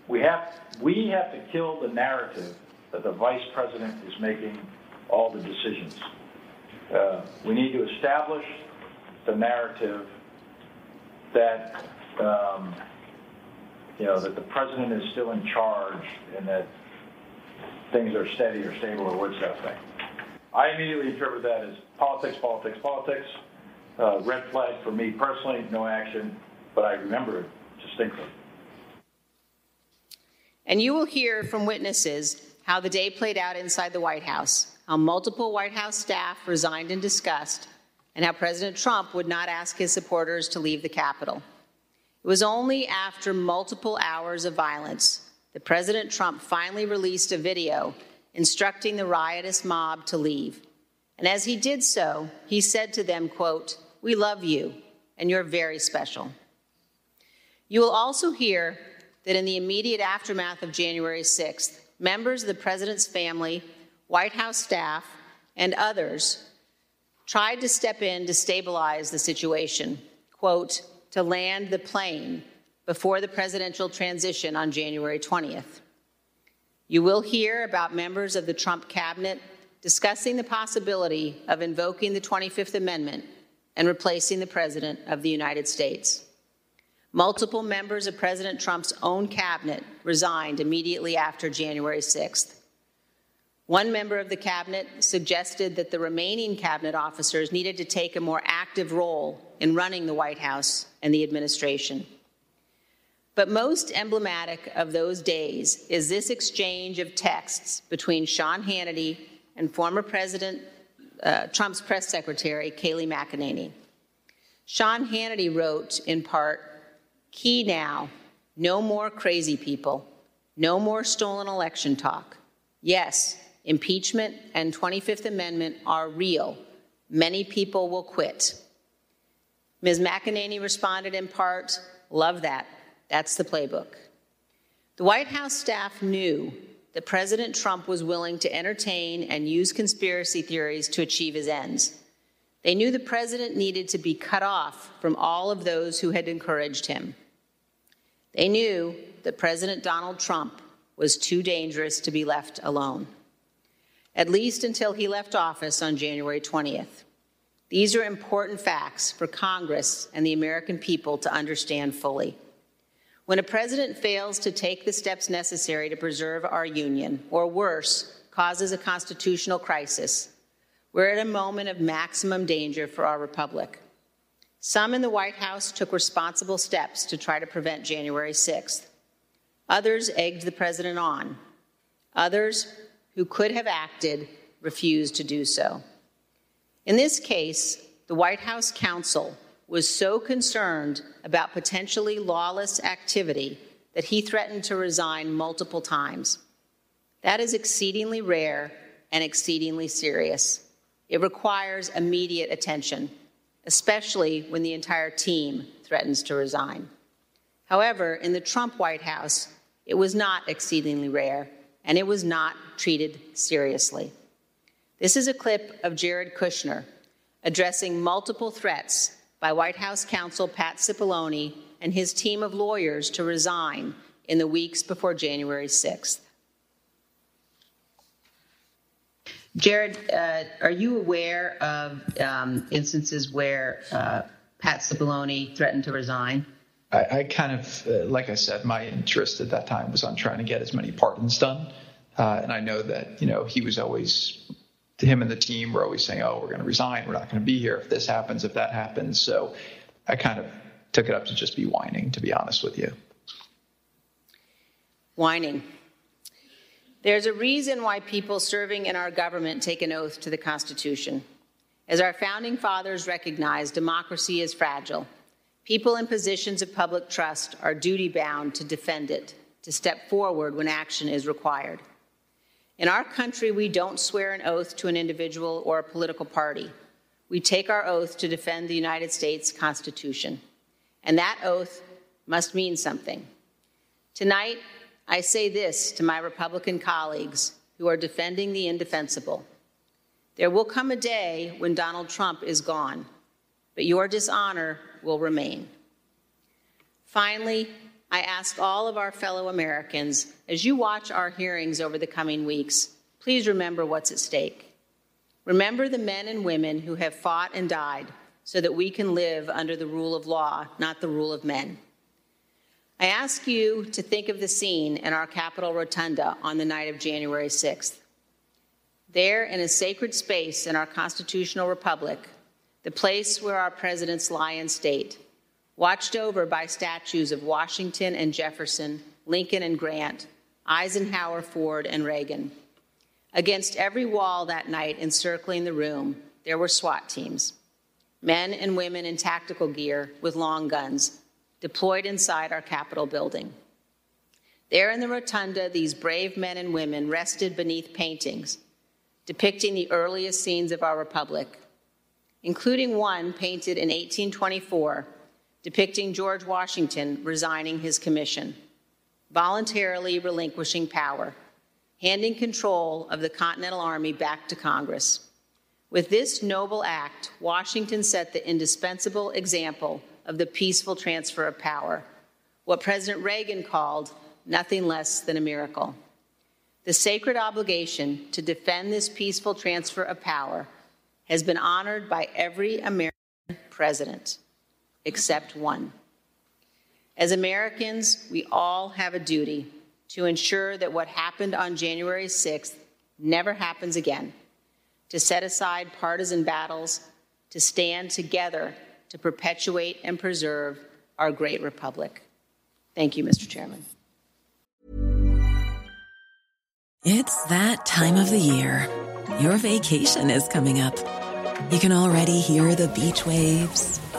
we, have, we have to kill the narrative that the vice president is making all the decisions. Uh, we need to establish the narrative that um, you know, that the president is still in charge and that things are steady or stable or what's that thing. I immediately interpret that as politics, politics, politics. Uh, red flag for me personally, no action, but I remember it distinctly. And you will hear from witnesses how the day played out inside the White House, how multiple White House staff resigned in disgust, and how President Trump would not ask his supporters to leave the Capitol. It was only after multiple hours of violence that President Trump finally released a video instructing the riotous mob to leave. And as he did so, he said to them, quote, "We love you and you're very special." You will also hear that in the immediate aftermath of January 6th, members of the president's family, White House staff, and others tried to step in to stabilize the situation. Quote, to land the plane before the presidential transition on January 20th. You will hear about members of the Trump cabinet discussing the possibility of invoking the 25th Amendment and replacing the President of the United States. Multiple members of President Trump's own cabinet resigned immediately after January 6th. One member of the cabinet suggested that the remaining cabinet officers needed to take a more active role in running the White House and the administration. But most emblematic of those days is this exchange of texts between Sean Hannity and former President uh, Trump's press secretary, Kayleigh McEnany. Sean Hannity wrote, in part, Key now, no more crazy people, no more stolen election talk. Yes, Impeachment and 25th Amendment are real. Many people will quit. Ms. McEnany responded in part, Love that. That's the playbook. The White House staff knew that President Trump was willing to entertain and use conspiracy theories to achieve his ends. They knew the president needed to be cut off from all of those who had encouraged him. They knew that President Donald Trump was too dangerous to be left alone, at least until he left office on January 20th. These are important facts for Congress and the American people to understand fully. When a president fails to take the steps necessary to preserve our union, or worse, causes a constitutional crisis, we're at a moment of maximum danger for our republic. Some in the White House took responsible steps to try to prevent January 6th. Others egged the president on. Others, who could have acted, refused to do so. In this case, the White House counsel was so concerned about potentially lawless activity that he threatened to resign multiple times. That is exceedingly rare and exceedingly serious. It requires immediate attention, especially when the entire team threatens to resign. However, in the Trump White House, it was not exceedingly rare and it was not treated seriously. This is a clip of Jared Kushner addressing multiple threats by White House counsel Pat Cipollone and his team of lawyers to resign in the weeks before January 6th. Jared, uh, are you aware of um, instances where uh, Pat Cipollone threatened to resign? I, I kind of, uh, like I said, my interest at that time was on trying to get as many pardons done. Uh, and I know that, you know, he was always him and the team were always saying, "Oh, we're going to resign. We're not going to be here if this happens, if that happens." So I kind of took it up to just be whining, to be honest with you. Whining. There's a reason why people serving in our government take an oath to the Constitution. As our founding fathers recognized, democracy is fragile. People in positions of public trust are duty bound to defend it, to step forward when action is required. In our country, we don't swear an oath to an individual or a political party. We take our oath to defend the United States Constitution. And that oath must mean something. Tonight, I say this to my Republican colleagues who are defending the indefensible. There will come a day when Donald Trump is gone, but your dishonor will remain. Finally, I ask all of our fellow Americans, as you watch our hearings over the coming weeks, please remember what's at stake. Remember the men and women who have fought and died so that we can live under the rule of law, not the rule of men. I ask you to think of the scene in our Capitol Rotunda on the night of January 6th. There, in a sacred space in our constitutional republic, the place where our presidents lie in state, watched over by statues of Washington and Jefferson, Lincoln and Grant, Eisenhower, Ford, and Reagan. Against every wall that night encircling the room, there were SWAT teams, men and women in tactical gear with long guns, deployed inside our Capitol building. There in the rotunda, these brave men and women rested beneath paintings depicting the earliest scenes of our republic, including one painted in 1824 depicting George Washington resigning his commission, voluntarily relinquishing power, handing control of the Continental Army back to Congress. With this noble act, Washington set the indispensable example of the peaceful transfer of power, what President Reagan called nothing less than a miracle. The sacred obligation to defend this peaceful transfer of power has been honored by every American president except one. As Americans, we all have a duty to ensure that what happened on January 6th never happens again, to set aside partisan battles, to stand together to perpetuate and preserve our great republic. Thank you, Mr. Chairman. It's that time of the year. Your vacation is coming up. You can already hear the beach waves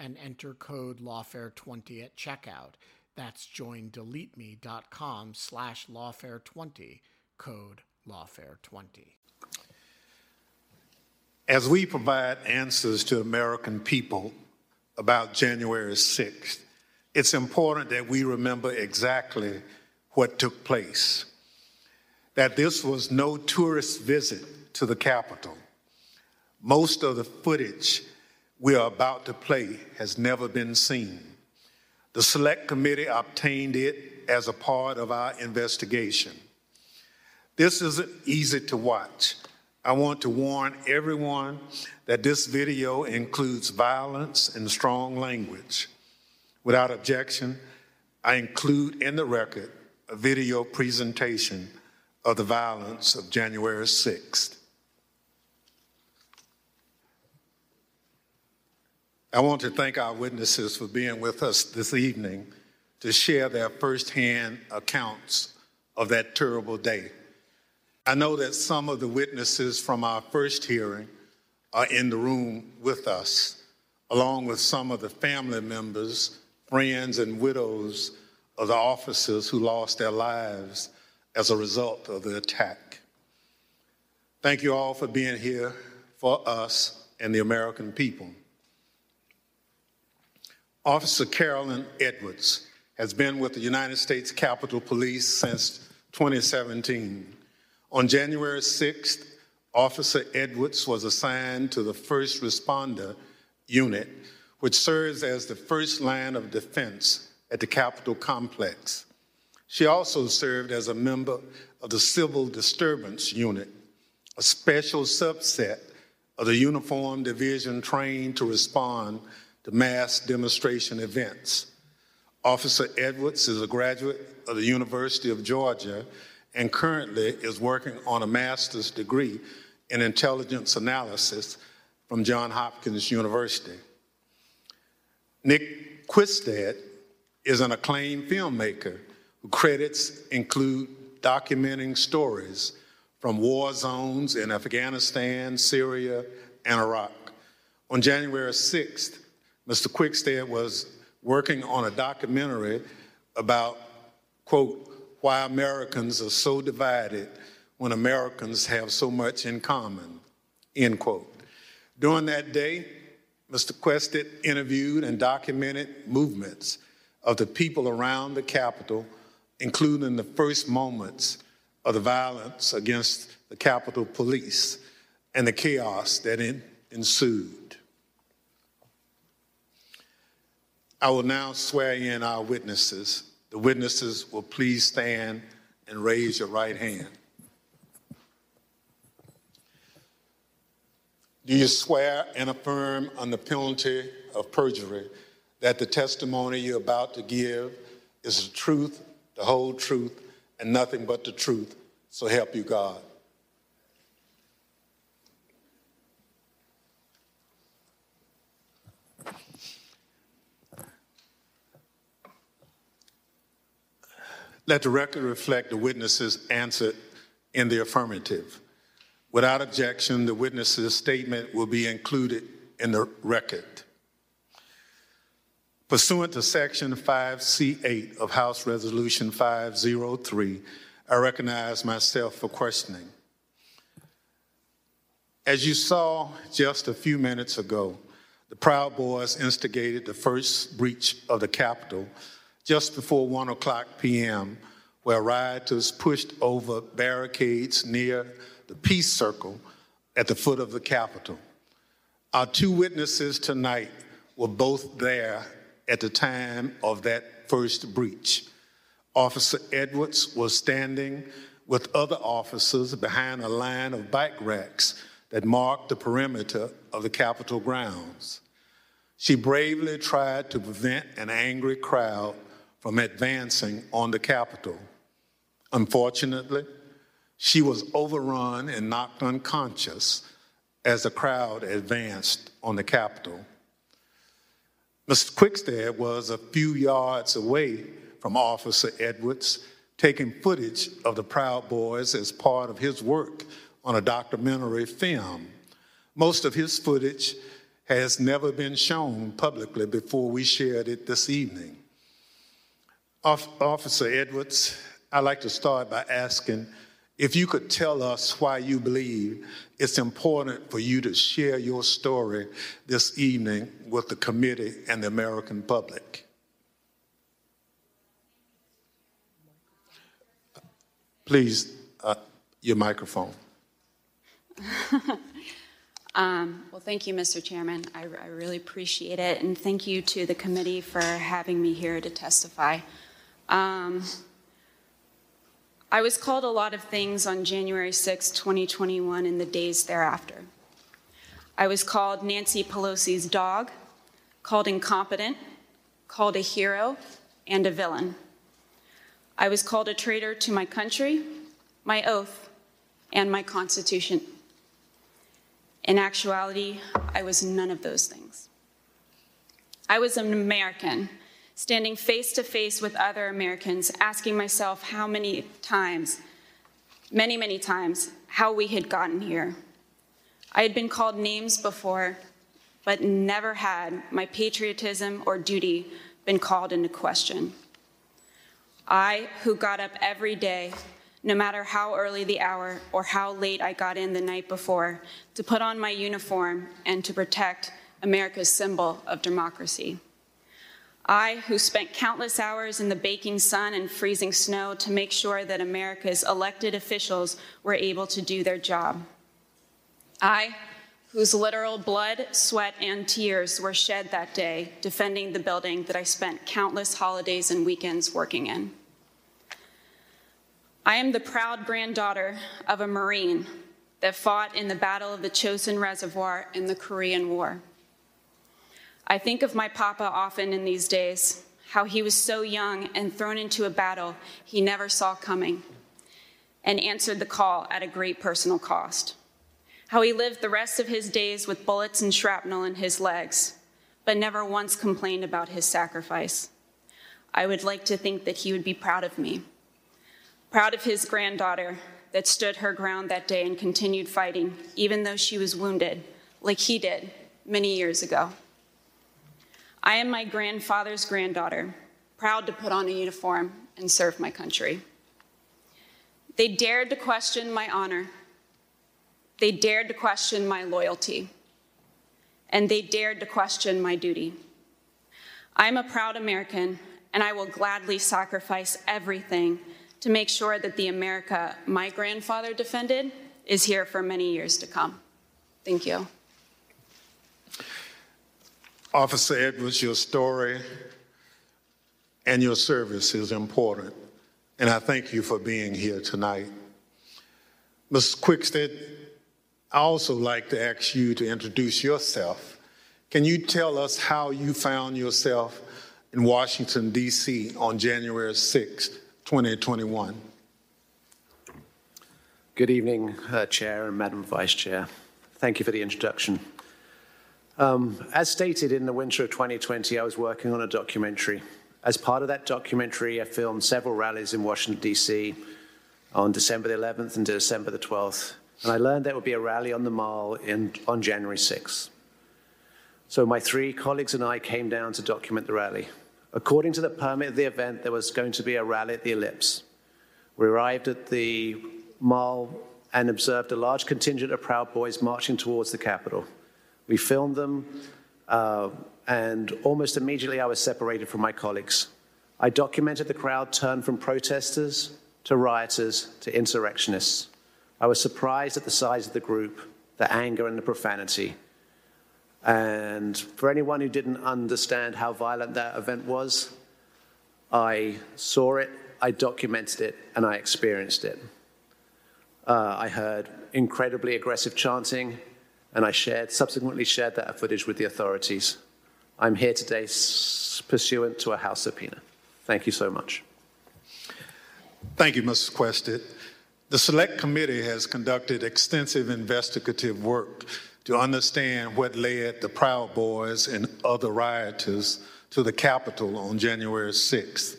and enter code lawfare20 at checkout. That's joindeleteme.com slash lawfare20, code lawfare20. As we provide answers to American people about January 6th, it's important that we remember exactly what took place. That this was no tourist visit to the Capitol. Most of the footage we are about to play has never been seen. The Select Committee obtained it as a part of our investigation. This isn't easy to watch. I want to warn everyone that this video includes violence and strong language. Without objection, I include in the record a video presentation of the violence of January 6th. I want to thank our witnesses for being with us this evening to share their firsthand accounts of that terrible day. I know that some of the witnesses from our first hearing are in the room with us, along with some of the family members, friends, and widows of the officers who lost their lives as a result of the attack. Thank you all for being here for us and the American people. Officer Caroline Edwards has been with the United States Capitol Police since 2017. On January 6th, Officer Edwards was assigned to the First Responder Unit, which serves as the first line of defense at the Capitol complex. She also served as a member of the Civil Disturbance Unit, a special subset of the Uniform Division trained to respond to mass demonstration events. Officer Edwards is a graduate of the University of Georgia and currently is working on a master's degree in intelligence analysis from Johns Hopkins University. Nick Quested is an acclaimed filmmaker whose credits include documenting stories from war zones in Afghanistan, Syria, and Iraq. On January 6th, Mr. Quested was working on a documentary about, quote, why Americans are so divided when Americans have so much in common, end quote. During that day, Mr. Quested interviewed and documented movements of the people around the Capitol, including the first moments of the violence against the Capitol Police and the chaos that ensued. I will now swear in our witnesses. The witnesses will please stand and raise your right hand. Do you swear and affirm the penalty of perjury that the testimony you're about to give is the truth, the whole truth, and nothing but the truth? So help you God. Let the record reflect the witnesses answered in the affirmative. Without objection, the witness's statement will be included in the record. Pursuant to Section 5C8 of House Resolution 503, I recognize myself for questioning. As you saw just a few minutes ago, the Proud Boys instigated the first breach of the Capitol just before 1 o'clock p.m., where rioters pushed over barricades near the Peace Circle at the foot of the Capitol. Our two witnesses tonight were both there at the time of that first breach. Officer Edwards was standing with other officers behind a line of bike racks that marked the perimeter of the Capitol grounds. She bravely tried to prevent an angry crowd from advancing on the Capitol. Unfortunately, she was overrun and knocked unconscious as the crowd advanced on the Capitol. Mr. Quested was a few yards away from Officer Edwards, taking footage of the Proud Boys as part of his work on a documentary film. Most of his footage has never been shown publicly before we shared it this evening. Officer Edwards, I'd like to start by asking if you could tell us why you believe it's important for you to share your story this evening with the committee and the American public. Please, uh, your microphone. um, well, thank you, Mr. Chairman. I, I, really appreciate it. And thank you to the committee for having me here to testify. Um, I was called a lot of things on January 6, 2021, and the days thereafter. I was called Nancy Pelosi's dog, called incompetent, called a hero, and a villain. I was called a traitor to my country, my oath, and my Constitution. In actuality, I was none of those things. I was an American, standing face to face with other Americans, asking myself how many times, many, many times, how we had gotten here. I had been called names before, but never had my patriotism or duty been called into question. I, who got up every day no matter how early the hour or how late I got in the night before, to put on my uniform and to protect America's symbol of democracy. I, who spent countless hours in the baking sun and freezing snow to make sure that America's elected officials were able to do their job. I, whose literal blood, sweat, and tears were shed that day defending the building that I spent countless holidays and weekends working in. I am the proud granddaughter of a Marine that fought in the Battle of the Chosin Reservoir in the Korean War. I think of my papa often in these days, how he was so young and thrown into a battle he never saw coming and answered the call at a great personal cost. How he lived the rest of his days with bullets and shrapnel in his legs, but never once complained about his sacrifice. I would like to think that he would be proud of me proud of his granddaughter that stood her ground that day and continued fighting, even though she was wounded, like he did many years ago. I am my grandfather's granddaughter, proud to put on a uniform and serve my country. They dared to question my honor. They dared to question my loyalty. And they dared to question my duty. I'm a proud American, and I will gladly sacrifice everything to make sure that the America my grandfather defended is here for many years to come. Thank you. Officer Edwards, your story and your service is important, and I thank you for being here tonight. Ms. Quested, I also like to ask you to introduce yourself. Can you tell us how you found yourself in Washington, D.C. on January 6, 2021. Good evening, uh, Chair and Madam Vice Chair. Thank you for the introduction. Um, as stated in the winter of 2020, I was working on a documentary. As part of that documentary, I filmed several rallies in Washington, D.C. on December the 11th and December the 12th. And I learned there would be a rally on the Mall in, on January 6th. So my three colleagues and I came down to document the rally. According to the permit of the event, there was going to be a rally at the Ellipse. We arrived at the mall and observed a large contingent of Proud Boys marching towards the Capitol. We filmed them, uh, and almost immediately I was separated from my colleagues. I documented the crowd turn from protesters to rioters to insurrectionists. I was surprised at the size of the group, the anger, and the profanity. And for anyone who didn't understand how violent that event was, I saw it, I documented it, and I experienced it. Uh, I heard incredibly aggressive chanting, and I shared, subsequently shared that footage with the authorities. I'm here today pursuant to a House subpoena. Thank you so much. Thank you, Mrs. Quested. The Select Committee has conducted extensive investigative work to understand what led the Proud Boys and other rioters to the Capitol on January 6th.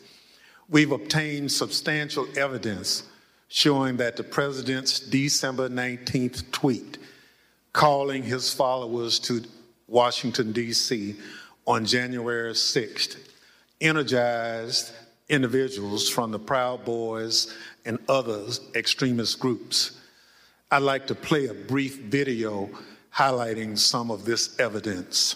We've obtained substantial evidence showing that the president's December 19th tweet calling his followers to Washington, D.C. on January 6th energized individuals from the Proud Boys and other extremist groups. I'd like to play a brief video highlighting some of this evidence.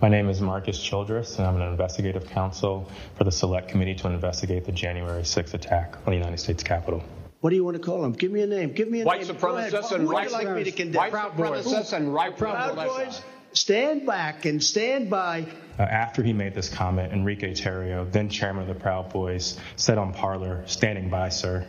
My name is Marcus Childress, and I'm an investigative counsel for the Select Committee to investigate the January 6th attack on the United States Capitol. What do you want to call them? Give me a name. Give me a white name. Supremacists and white like me to condemn? White supremacists and right Proud Boys. Stand back and stand by Uh, after he made this comment, Enrique Tarrio, then chairman of the Proud Boys, said on Parler, standing by, sir.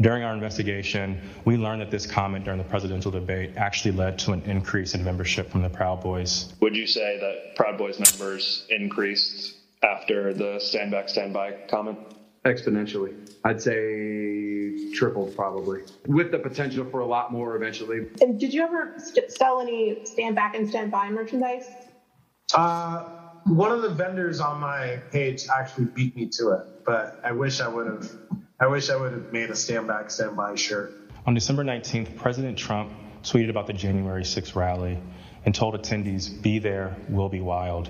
During our investigation, we learned that this comment during the presidential debate actually led to an increase in membership from the Proud Boys. Would you say that Proud Boys members increased after the stand back, stand by comment? Exponentially. I'd say tripled probably, with the potential for a lot more eventually. And did you ever st- sell any stand back and stand by merchandise? Uh, one of the vendors on my page actually beat me to it, but I wish I would have. I wish I would have made a stand back, stand by shirt. On December 19th, President Trump tweeted about the January 6th rally and told attendees, "Be there, we'll be wild."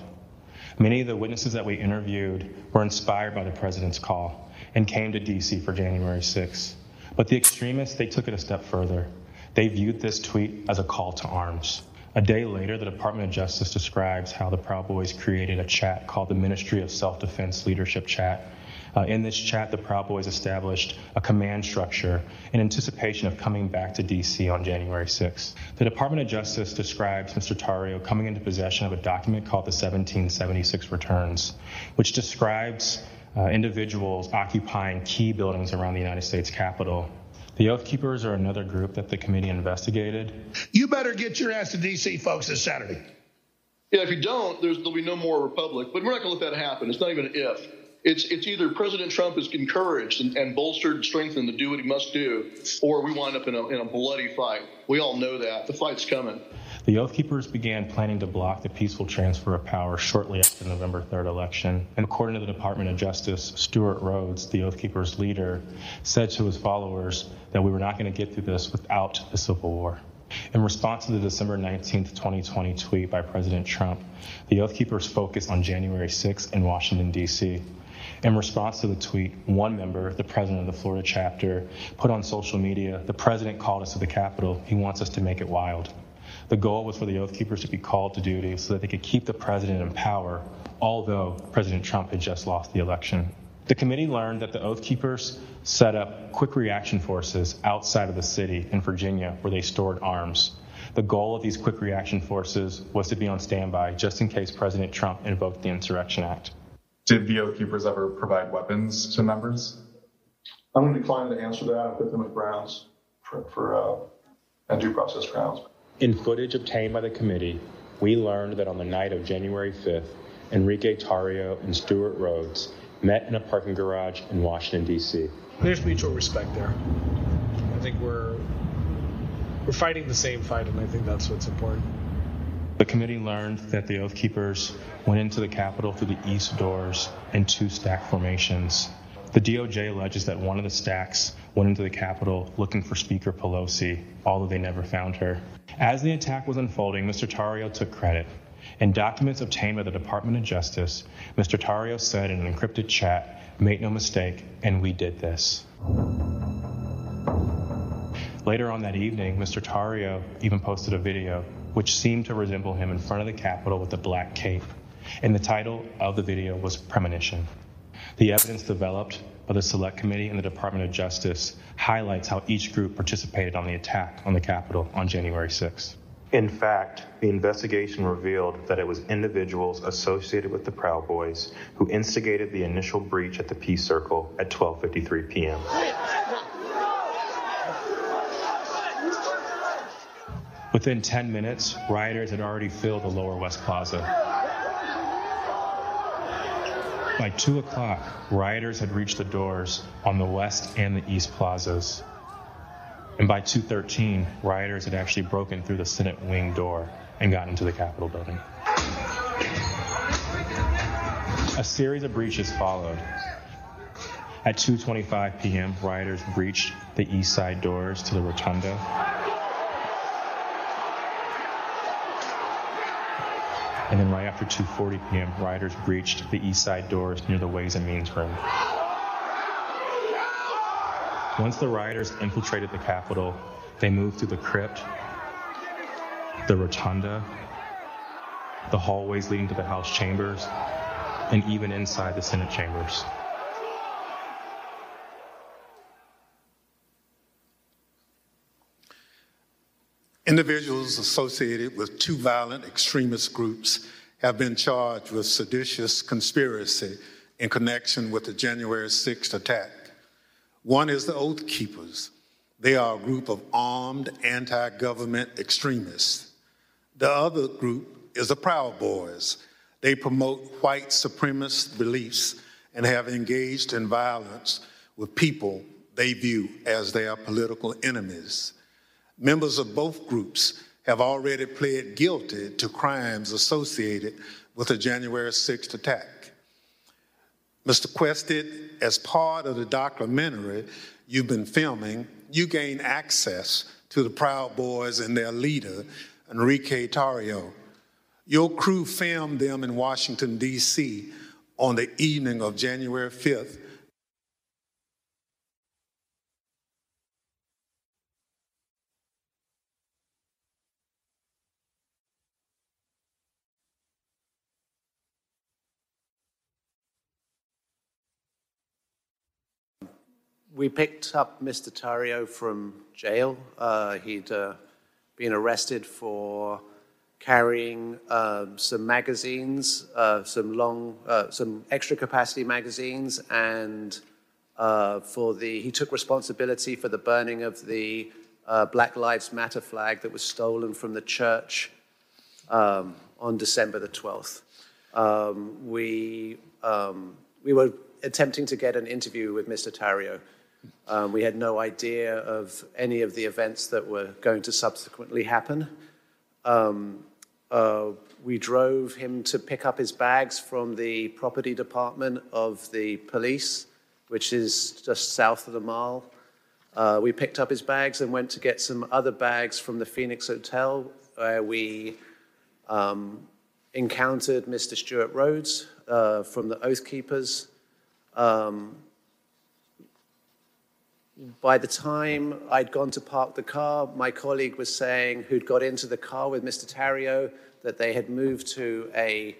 Many of the witnesses that we interviewed were inspired by the president's call and came to D.C. for January 6th. But the extremists, they took it a step further. They viewed this tweet as a call to arms. A day later, the Department of Justice describes how the Proud Boys created a chat called the Ministry of Self Defense Leadership Chat. Uh, in this chat, the Proud Boys established a command structure in anticipation of coming back to D.C. on January 6th. The Department of Justice describes Mr. Tarrio coming into possession of a document called the 1776 Returns, which describes uh, individuals occupying key buildings around the United States Capitol. The Oath Keepers are another group that the committee investigated. You better get your ass to D.C., folks, this Saturday. Yeah, if you don't, there'll be no more republic. But we're not going to let that happen. It's not even an if. It's it's either President Trump is encouraged and, and bolstered and strengthened to do what he must do, or we wind up in a, in a bloody fight. We all know that. The fight's coming. The Oath Keepers began planning to block the peaceful transfer of power shortly after the November 3rd election. And according to the Department of Justice, Stewart Rhodes, the Oath Keepers leader, said to his followers that we were not going to get through this without a civil war. In response to the December 19, 2020 tweet by President Trump, the Oath Keepers focused on January 6th in Washington, D.C. In response to the tweet, one member, the president of the Florida chapter, put on social media, The president called us to the Capitol. He wants us to make it wild. The goal was for the Oath Keepers to be called to duty so that they could keep the president in power, although President Trump had just lost the election. The committee learned that the Oath Keepers set up quick reaction forces outside of the city in Virginia where they stored arms. The goal of these quick reaction forces was to be on standby just in case President Trump invoked the Insurrection Act. Did the Oath Keepers ever provide weapons to members? I'm going to decline to answer that and put them at grounds for, for uh, due process grounds. In footage obtained by the committee, we learned that on the night of January 5th, Enrique Tarrio and Stewart Rhodes met in a parking garage in Washington, D.C. There's mutual respect there. I think we're we're fighting the same fight, and I think that's what's important. The committee learned that the Oath Keepers went into the Capitol through the east doors in two stack formations. The DOJ alleges that one of the stacks went into the Capitol looking for Speaker Pelosi, although they never found her. As the attack was unfolding, Mr. Tarrio took credit. In documents obtained by the Department of Justice, Mr. Tarrio said in an encrypted chat, Make no mistake, and we did this. Later on that evening, Mr. Tarrio even posted a video which seemed to resemble him in front of the Capitol with a black cape, and the title of the video was Premonition. The evidence developed by the Select Committee and the Department of Justice highlights how each group participated on the attack on the Capitol on January 6th. In fact, the investigation revealed that it was individuals associated with the Proud Boys who instigated the initial breach at the Peace Circle at 12:53 p.m. Within 10 minutes, rioters had already filled the Lower West Plaza. By 2 o'clock, rioters had reached the doors on the west and the east plazas. And by 2:13, rioters had actually broken through the Senate wing door and gotten into the Capitol building. A series of breaches followed. At 2:25 p.m., rioters breached the east side doors to the rotunda. And then right after 2:40 p.m., rioters breached the east side doors near the Ways and Means room. Once the rioters infiltrated the Capitol, they moved through the crypt, the rotunda, the hallways leading to the House chambers, and even inside the Senate chambers. Individuals associated with two violent extremist groups have been charged with seditious conspiracy in connection with the January 6th attack. One is the Oath Keepers. They are a group of armed anti government extremists. The other group is the Proud Boys. They promote white supremacist beliefs and have engaged in violence with people they view as their political enemies. Members of both groups have already pled guilty to crimes associated with the January 6th attack. Mr. Quested, as part of the documentary you've been filming, you gain access to the Proud Boys and their leader, Enrique Tarrio. Your crew filmed them in Washington, D.C. on the evening of January 5th we picked up Mr. Tarrio from jail. Uh, he'd uh, been arrested for carrying um, some magazines, uh, some long, uh, some extra capacity magazines, and uh, for the he took responsibility for the burning of the Black Lives Matter flag that was stolen from the church um, on December the 12th. Um, we um, we were attempting to get an interview with Mr. Tarrio. Um, we had no idea of any of the events that were going to subsequently happen. Um, uh, we drove him to pick up his bags from the property department of the police, which is just south of the mall. Uh, we picked up his bags and went to get some other bags from the Phoenix Hotel, where we um, encountered Mr. Stewart Rhodes uh, from the Oath Keepers. Um, by the time I'd gone to park the car, my colleague was saying, who'd got into the car with Mr. Tarrio, that they had moved to a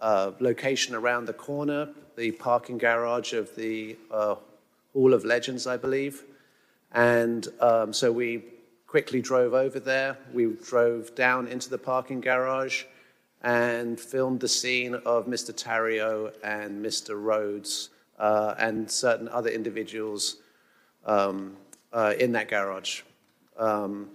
uh, location around the corner, the parking garage of the uh, Hall of Legends, I believe. And um, so we quickly drove over there. We drove down into the parking garage and filmed the scene of Mr. Tarrio and Mr. Rhodes uh, and certain other individuals um, uh, in that garage. Um,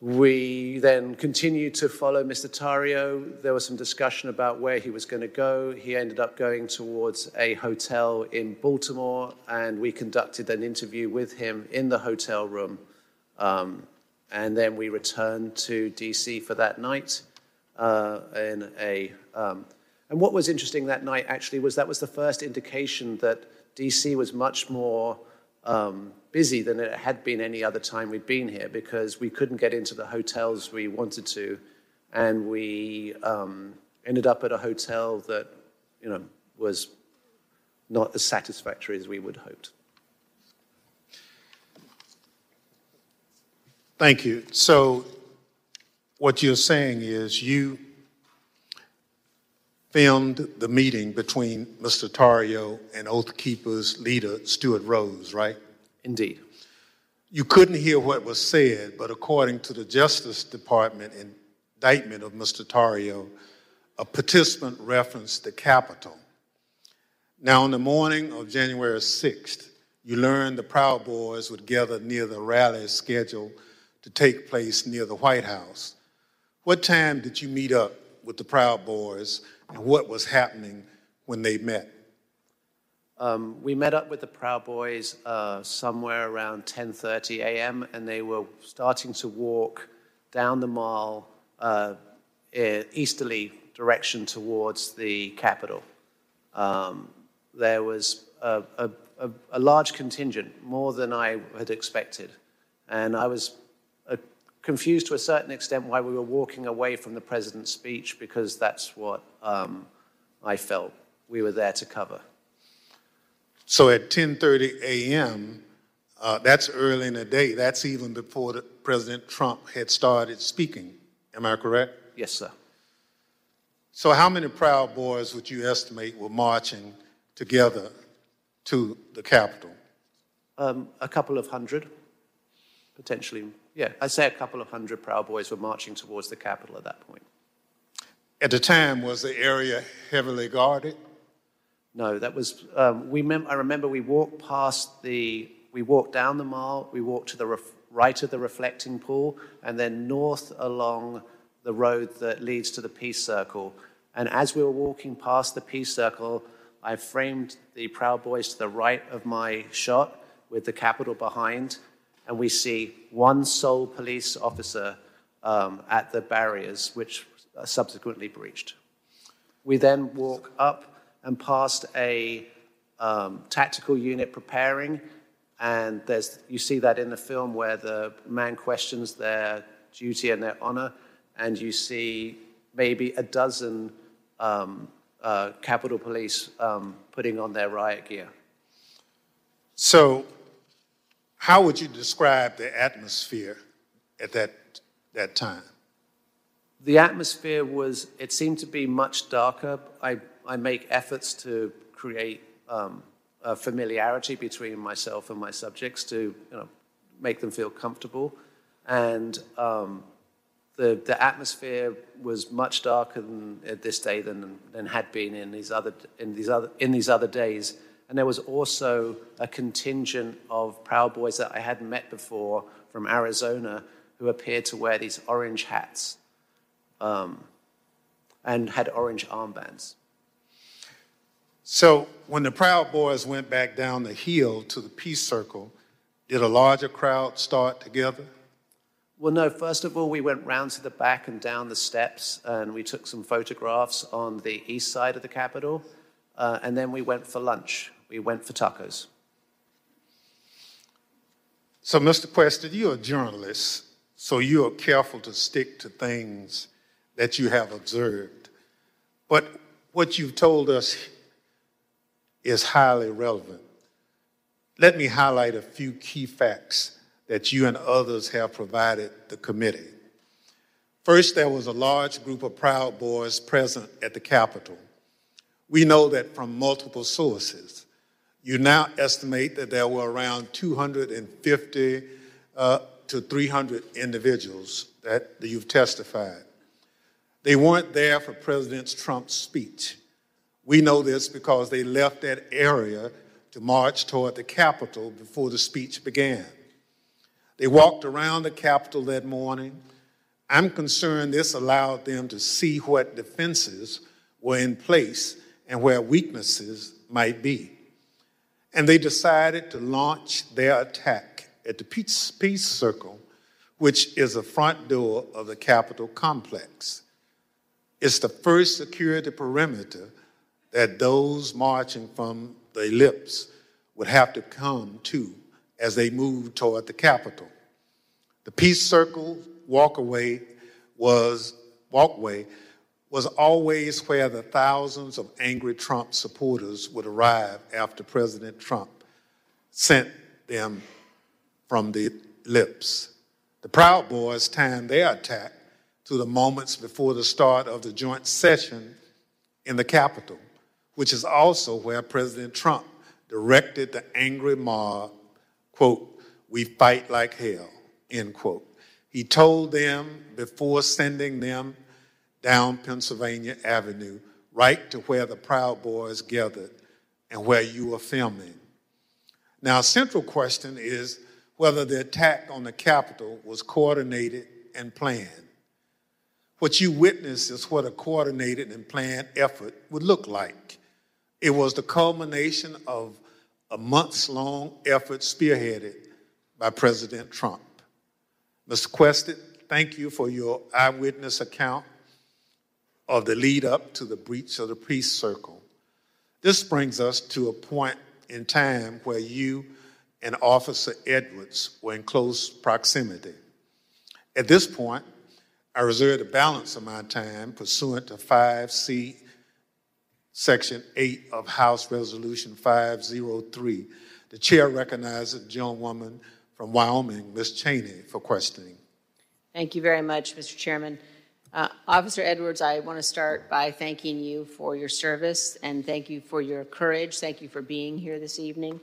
we then continued to follow Mr. Tarrio. There was some discussion about where he was going to go. He ended up going towards a hotel in Baltimore, and we conducted an interview with him in the hotel room. Um, and then we returned to DC for that night. Uh, in a, um, and what was interesting that night actually was that was the first indication that DC was much more um, busy than it had been any other time we'd been here because we couldn't get into the hotels we wanted to, and we um, ended up at a hotel that you know was not as satisfactory as we would hoped. Thank you. So, what you're saying is you filmed the meeting between Mr. Tarrio and Oath Keepers leader Stewart Rhodes, right? Indeed. You couldn't hear what was said, but according to the Justice Department indictment of Mr. Tarrio, a participant referenced the Capitol. Now, on the morning of January 6th, you learned the Proud Boys would gather near the rally scheduled to take place near the White House. What time did you meet up with the Proud Boys and what was happening when they met? Um, we met up with the Proud Boys uh, somewhere around 10:30 a.m. and they were starting to walk down the mall uh, easterly direction towards the Capitol. Um, there was a, a, a, large contingent, more than I had expected, and I was confused to a certain extent why we were walking away from the president's speech because that's what um, I felt we were there to cover. So at 10:30 a.m., uh, that's early in the day. That's even before the, President Trump had started speaking. Am I correct? Yes, sir. So how many Proud Boys would you estimate were marching together to the Capitol? Um, a couple of hundred, potentially. Yeah, I'd say a couple of hundred Proud Boys were marching towards the Capitol at that point. At the time, was the area heavily guarded? No, that was, um, we mem- I remember we walked past the, we walked down the mall, we walked to the ref- right of the reflecting pool, and then north along the road that leads to the Peace Circle. And as we were walking past the Peace Circle, I framed the Proud Boys to the right of my shot with the Capitol behind, and we see one sole police officer um, at the barriers, which are subsequently breached. We then walk up and past a um, tactical unit preparing, and there's you see that in the film where the man questions their duty and their honor, and you see maybe a dozen um, uh, Capitol Police um, putting on their riot gear. So, how would you describe the atmosphere at that, that time? The atmosphere was, it seemed to be much darker. I, I make efforts to create um, a familiarity between myself and my subjects to you know, make them feel comfortable. And um, the, the atmosphere was much darker than, at this day than, than had been in these, other, in, these other, in these other days. And there was also a contingent of Proud Boys that I hadn't met before from Arizona who appeared to wear these orange hats um, and had orange armbands. So, when the Proud Boys went back down the hill to the Peace Circle, did a larger crowd start together? Well, no. First of all, we went round to the back and down the steps, and we took some photographs on the east side of the Capitol, uh, and then we went for lunch. We went for tacos. So, Mr. Quested, you're a journalist, so you are careful to stick to things that you have observed. But what you've told us is highly relevant. Let me highlight a few key facts that you and others have provided the committee. First, there was a large group of Proud Boys present at the Capitol. We know that from multiple sources. You now estimate that there were around 250 uh, to 300 individuals that you've testified. They weren't there for President Trump's speech. We know this because they left that area to march toward the Capitol before the speech began. They walked around the Capitol that morning. I'm concerned this allowed them to see what defenses were in place and where weaknesses might be. And they decided to launch their attack at the Peace, Peace Circle, which is the front door of the Capitol complex. It's the first security perimeter that those marching from the ellipse would have to come to as they moved toward the Capitol. The Peace Circle walkaway was walkway was always where the thousands of angry Trump supporters would arrive after President Trump sent them from the Ellipse. The Proud Boys timed their attack to the moments before the start of the joint session in the Capitol, which is also where President Trump directed the angry mob, quote, we fight like hell, end quote. He told them before sending them down Pennsylvania Avenue, right to where the Proud Boys gathered and where you were filming. Now, a central question is whether the attack on the Capitol was coordinated and planned. What you witnessed is what a coordinated and planned effort would look like. It was the culmination of a months long effort spearheaded by President Trump. Mr. Quested, thank you for your eyewitness account of the lead up to the breach of the peace circle. This brings us to a point in time where you and Officer Edwards were in close proximity. At this point, I reserve the balance of my time pursuant to 5C, Section 8 of House Resolution 503. The chair recognizes the gentlewoman from Wyoming, Ms. Cheney, for questioning. Thank you very much, Mr. Chairman. Uh, Officer Edwards, I want to start by thanking you for your service and thank you for your courage. Thank you for being here this evening.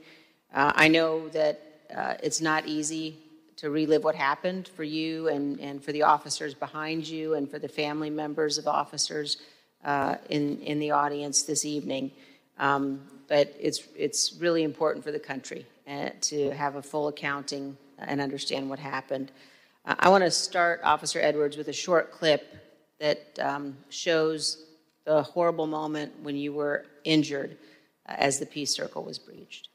Uh, I know that uh, it's not easy to relive what happened for you and, and for the officers behind you and for the family members of officers uh, in, in the audience this evening. Um, but it's, it's really important for the country uh, to have a full accounting and understand what happened. I want to start, Officer Edwards, with a short clip that um, shows the horrible moment when you were injured uh, as the peace circle was breached.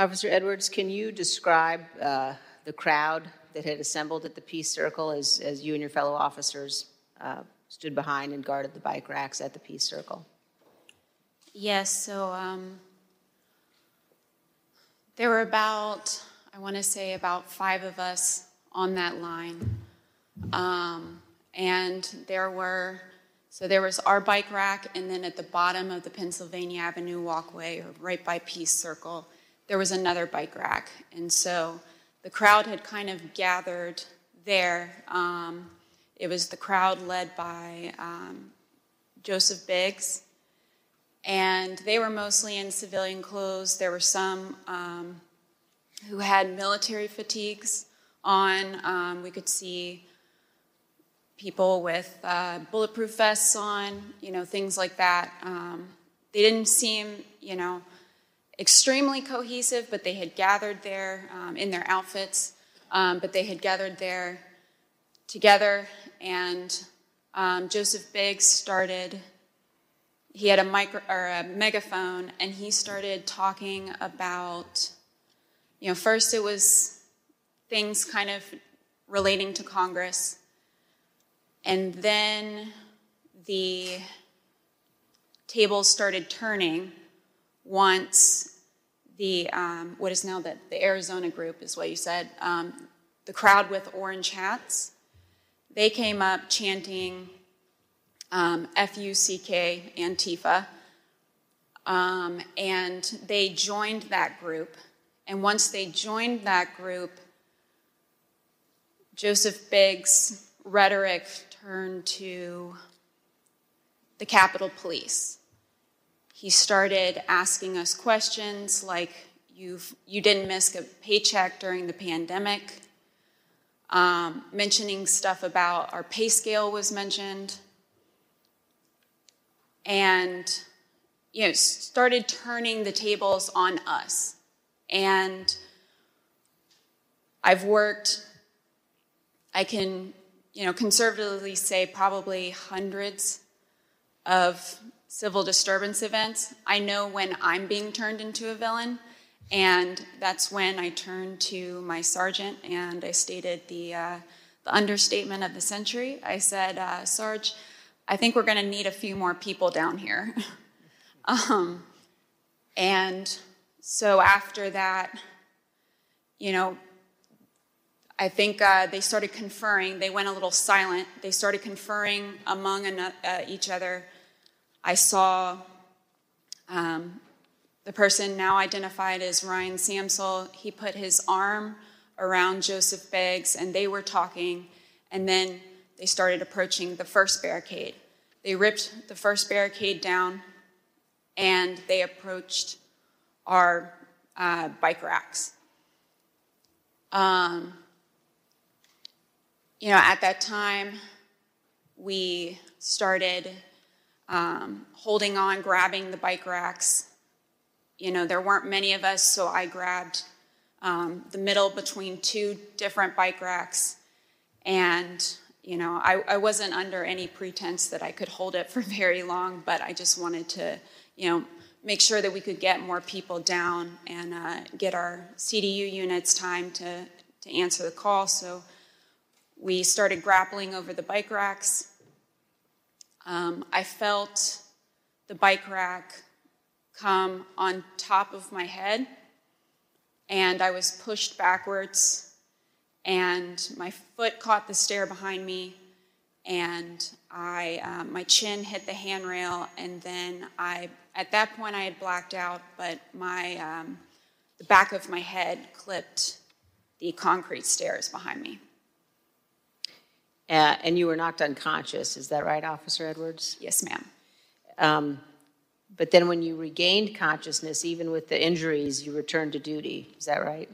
Officer Edwards, can you describe uh, the crowd that had assembled at the Peace Circle as, as you and your fellow officers uh, stood behind and guarded the bike racks at the Peace Circle? Yes, so um, there were about, I want to say, about five of us on that line. Um, and there were, so there was our bike rack, and then at the bottom of the Pennsylvania Avenue walkway, or right by Peace Circle, there was another bike rack. And so the crowd had kind of gathered there. Um, it was the crowd led by um, Joseph Biggs, and they were mostly in civilian clothes. There were some um, who had military fatigues on. Um, we could see people with uh, bulletproof vests on, you know, things like that. Um, they didn't seem, you know, extremely cohesive, but they had gathered there um, in their outfits, um, but they had gathered there together. And um, Joseph Biggs started he had a micro or a megaphone and he started talking about you know first it was things kind of relating to congress and then the tables started turning once the um, what is now the, the arizona group is what you said um, the crowd with orange hats they came up chanting um, F-U-C-K, Antifa, um, and they joined that group. And once they joined that group, Joseph Biggs' rhetoric turned to the Capitol Police. He started asking us questions like, You've, you didn't miss a paycheck during the pandemic. Um, mentioning stuff about our pay scale was mentioned and you know started turning the tables on us and i've worked i can you know conservatively say probably hundreds of civil disturbance events i know when i'm being turned into a villain and that's when i turned to my sergeant and i stated the, uh, the understatement of the century i said uh, sarge I think we're going to need a few more people down here. um, and so after that, you know, I think uh, they started conferring. They went a little silent. They started conferring among uh, each other. I saw um, the person now identified as Ryan Samsel. He put his arm around Joseph Biggs and they were talking. And then they started approaching the first barricade. They ripped the first barricade down and they approached our uh, bike racks. Um, you know, at that time, we started um, holding on, grabbing the bike racks. You know, there weren't many of us, so I grabbed um, the middle between two different bike racks and you know, I, I wasn't under any pretense that I could hold it for very long, but I just wanted to, you know, make sure that we could get more people down and uh, get our CDU units time to, to answer the call. So we started grappling over the bike racks. Um, I felt the bike rack come on top of my head, and I was pushed backwards and my foot caught the stair behind me, and I, um, my chin hit the handrail, and then I, at that point, I had blacked out, but my, um, the back of my head clipped the concrete stairs behind me. Uh, and you were knocked unconscious, is that right, Officer Edwards? Yes, ma'am. Um, but then when you regained consciousness, even with the injuries, you returned to duty, is that right?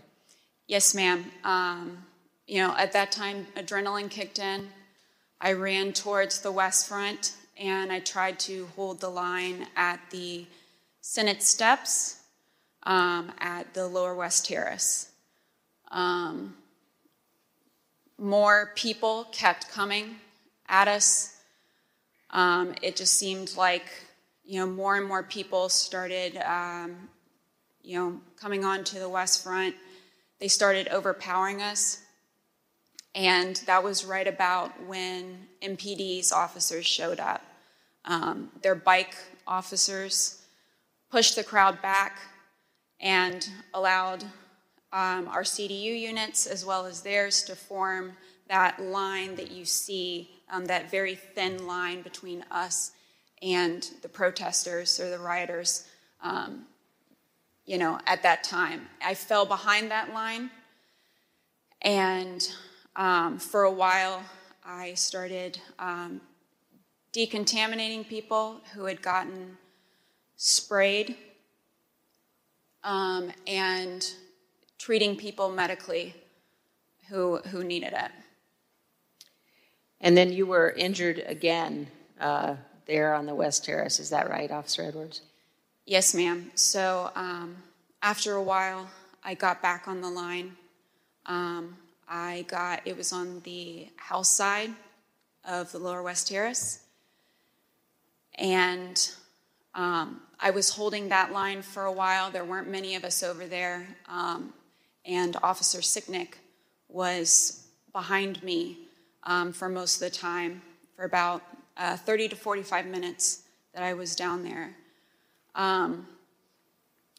Yes, ma'am. Um, you know, at that time, adrenaline kicked in. I ran towards the west front and I tried to hold the line at the Senate steps um, at the lower west terrace. Um, more people kept coming at us. Um, it just seemed like, you know, more and more people started, um, you know, coming onto the west front. They started overpowering us. And that was right about when MPD's officers showed up. Um, their bike officers pushed the crowd back and allowed um, our CDU units as well as theirs to form that line that you see, um, that very thin line between us and the protesters or the rioters, um, you know, at that time. I fell behind that line and um, for a while, I started um, decontaminating people who had gotten sprayed um, and treating people medically who, who needed it. And then you were injured again uh, there on the West Terrace. Is that right, Officer Edwards? Yes, ma'am. So um, after a while, I got back on the line. Um, I got, it was on the house side of the Lower West Terrace. And um, I was holding that line for a while. There weren't many of us over there. Um, and Officer Sicknick was behind me um, for most of the time, for about uh, 30 to 45 minutes that I was down there. Um,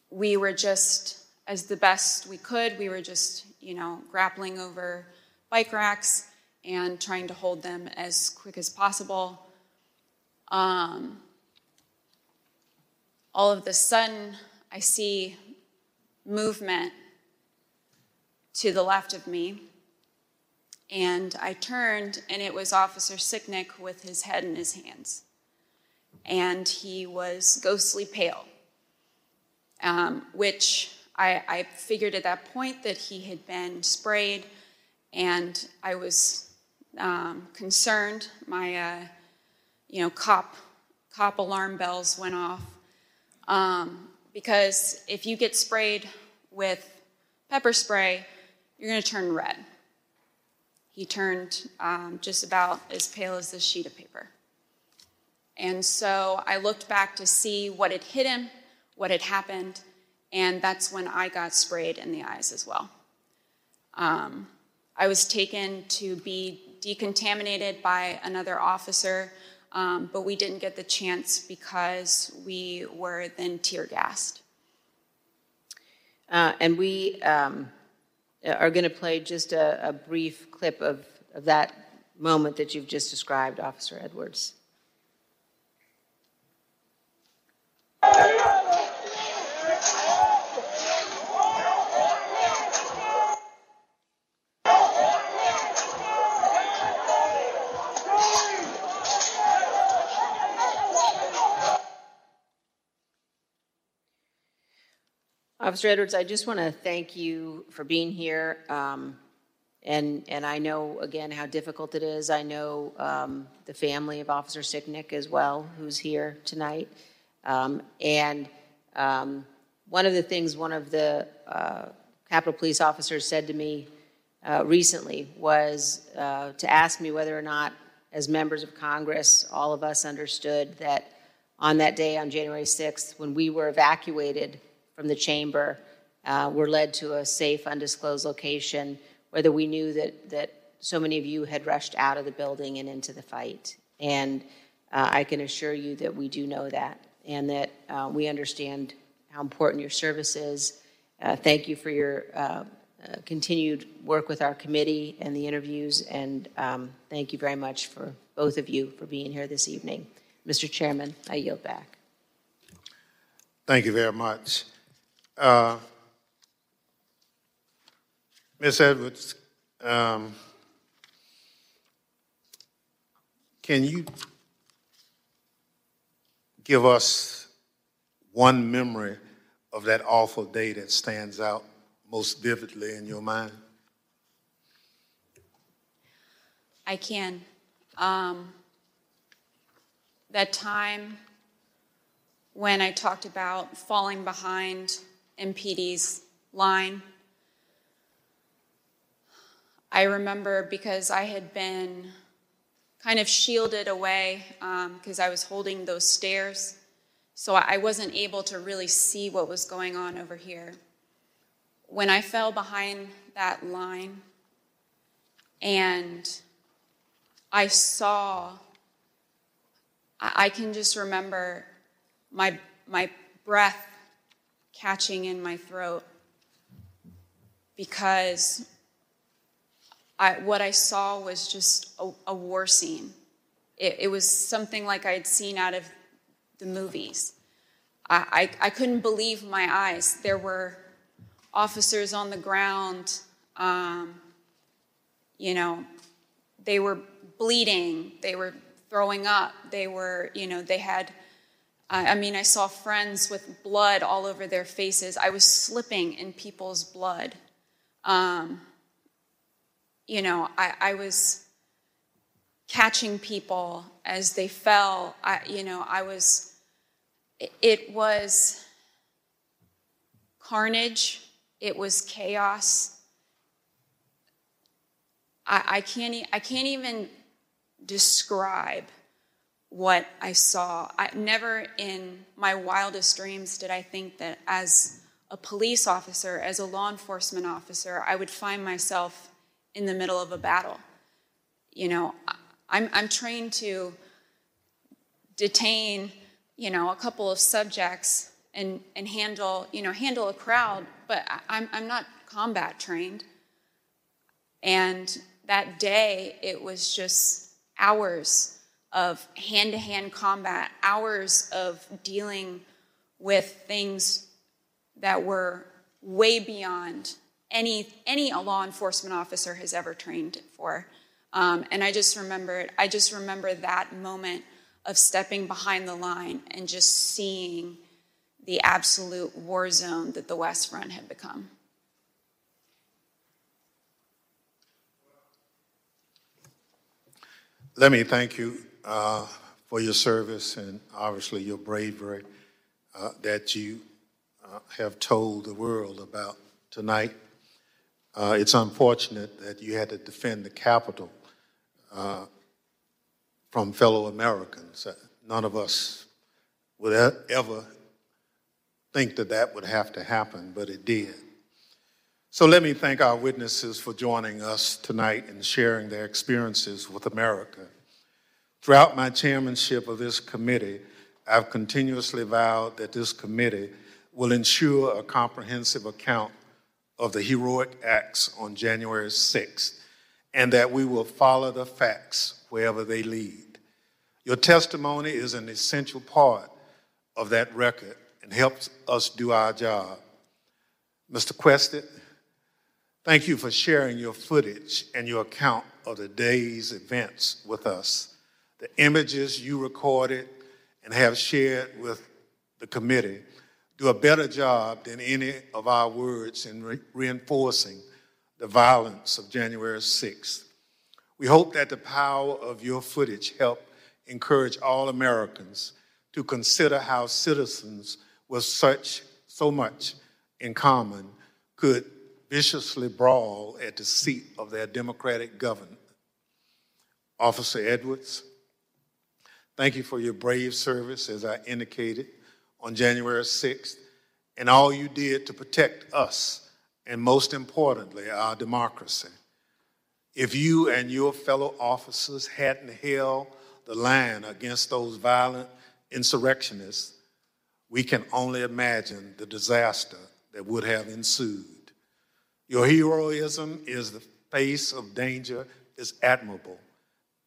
we were just, as the best we could, we were just you know, grappling over bike racks and trying to hold them as quick as possible. Um, all of a sudden, I see movement to the left of me. And I turned, and it was Officer Sicknick with his head in his hands. And he was ghostly pale, um, which I, I figured at that point that he had been sprayed, and I was um, concerned. My, uh, you know, cop cop alarm bells went off um, because if you get sprayed with pepper spray, you're going to turn red. He turned um, just about as pale as this sheet of paper. And so I looked back to see what had hit him, what had happened, and that's when I got sprayed in the eyes as well. Um, I was taken to be decontaminated by another officer, um, but we didn't get the chance because we were then tear gassed. Uh, and we um, Uh, are going to play just a, a brief clip of, of that moment that you've just described, Officer Edwards. Officer Edwards, I just want to thank you for being here. Um, and, and I know, again, how difficult it is. I know um, the family of Officer Sicknick as well, who's here tonight. Um, and um, one of the things one of the uh, Capitol Police officers said to me uh, recently was uh, to ask me whether or not, as members of Congress, all of us understood that on that day, on January 6th, when we were evacuated from the chamber uh, were led to a safe, undisclosed location, whether we knew that, that so many of you had rushed out of the building and into the fight. And uh, I can assure you that we do know that and that uh, we understand how important your service is. Uh, thank you for your uh, uh, continued work with our committee and the interviews, and um, thank you very much for both of you for being here this evening. Mr. Chairman, I yield back. Thank you very much. Uh, Ms. Edwards, um, can you give us one memory of that awful day that stands out most vividly in your mind? I can. Um, that time when I talked about falling behind MPD's line, I remember because I had been kind of shielded away because um, I was holding those stairs. So I wasn't able to really see what was going on over here. When I fell behind that line and I saw, I can just remember my, my breath catching in my throat because I, what I saw was just a, a war scene. It, it, was something like I had seen out of the movies. I, I, I, couldn't believe my eyes. There were officers on the ground, um, you know, they were bleeding, they were throwing up, they were, you know, they had, I mean, I saw friends with blood all over their faces. I was slipping in people's blood. Um, you know, I, I, was catching people as they fell. I, you know, I was, it, it was carnage, it was chaos. I, I, can't, I can't even describe what I saw. I, never in my wildest dreams did I think that as a police officer, as a law enforcement officer, I would find myself in the middle of a battle. You know, I'm, I'm trained to detain, you know, a couple of subjects and, and handle, you know, handle a crowd, but I'm, I'm not combat trained. And that day, it was just hours of hand to hand combat, hours of dealing with things that were way beyond any, any law enforcement officer has ever trained for. Um, and I just remember I just remember that moment of stepping behind the line and just seeing the absolute war zone that the West Front had become. Let me thank you uh, for your service and obviously your bravery uh, that you uh, have told the world about tonight. Uh, it's unfortunate that you had to defend the Capitol uh, from fellow Americans. Uh, none of us would ever think that that would have to happen, but it did. So let me thank our witnesses for joining us tonight and sharing their experiences with America. Throughout my chairmanship of this committee, I've continuously vowed that this committee will ensure a comprehensive account of the heroic acts on January 6th and that we will follow the facts wherever they lead. Your testimony is an essential part of that record and helps us do our job. Mr. Quested, Thank you for sharing your footage and your account of the day's events with us. The images you recorded and have shared with the committee do a better job than any of our words in re- reinforcing the violence of January 6th. We hope that the power of your footage help encourage all Americans to consider how citizens with such so much in common could viciously brawl at the seat of their democratic government. Officer Edwards, thank you for your brave service, as I indicated, on January 6th, and all you did to protect us, and most importantly, our democracy. If you and your fellow officers hadn't held the line against those violent insurrectionists, we can only imagine the disaster that would have ensued. Your heroism is the face of danger is admirable,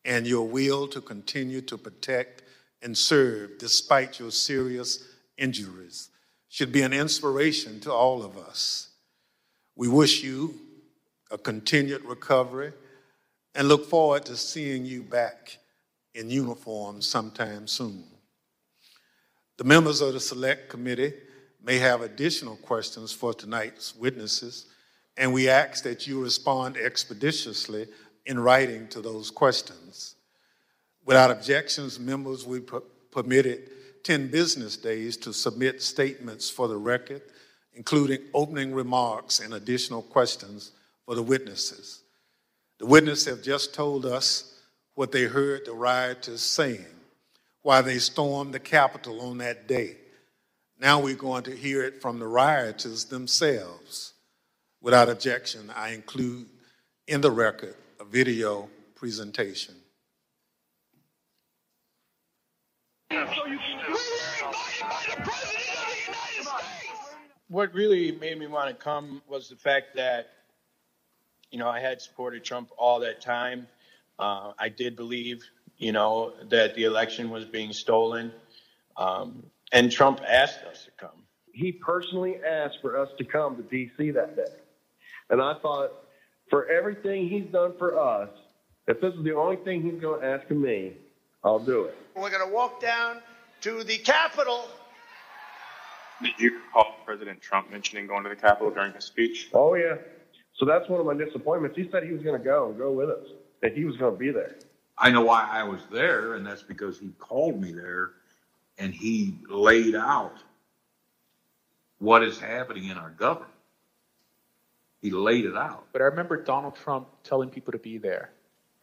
and your will to continue to protect and serve despite your serious injuries should be an inspiration to all of us. We wish you a continued recovery and look forward to seeing you back in uniform sometime soon. The members of the Select Committee may have additional questions for tonight's witnesses, and we ask that you respond expeditiously in writing to those questions. Without objections, members be permitted 10 business days to submit statements for the record, including opening remarks and additional questions for the witnesses. The witnesses have just told us what they heard the rioters saying while they stormed the Capitol on that day. Now we're going to hear it from the rioters themselves. Without objection, I include in the record video presentation. What really made me want to come was the fact that, you know, I had supported Trump all that time. Uh, I did believe, you know, that the election was being stolen. Um, and Trump asked us to come. He personally asked for us to come to D.C. that day. And I thought, for everything he's done for us, if this is the only thing he's going to ask of me, I'll do it. We're going to walk down to the Capitol. Did you recall President Trump mentioning going to the Capitol during his speech? Oh, yeah. So that's one of my disappointments. He said he was going to go and go with us, that he was going to be there. I know why I was there, and that's because he called me there and he laid out what is happening in our government. He laid it out. But I remember Donald Trump telling people to be there,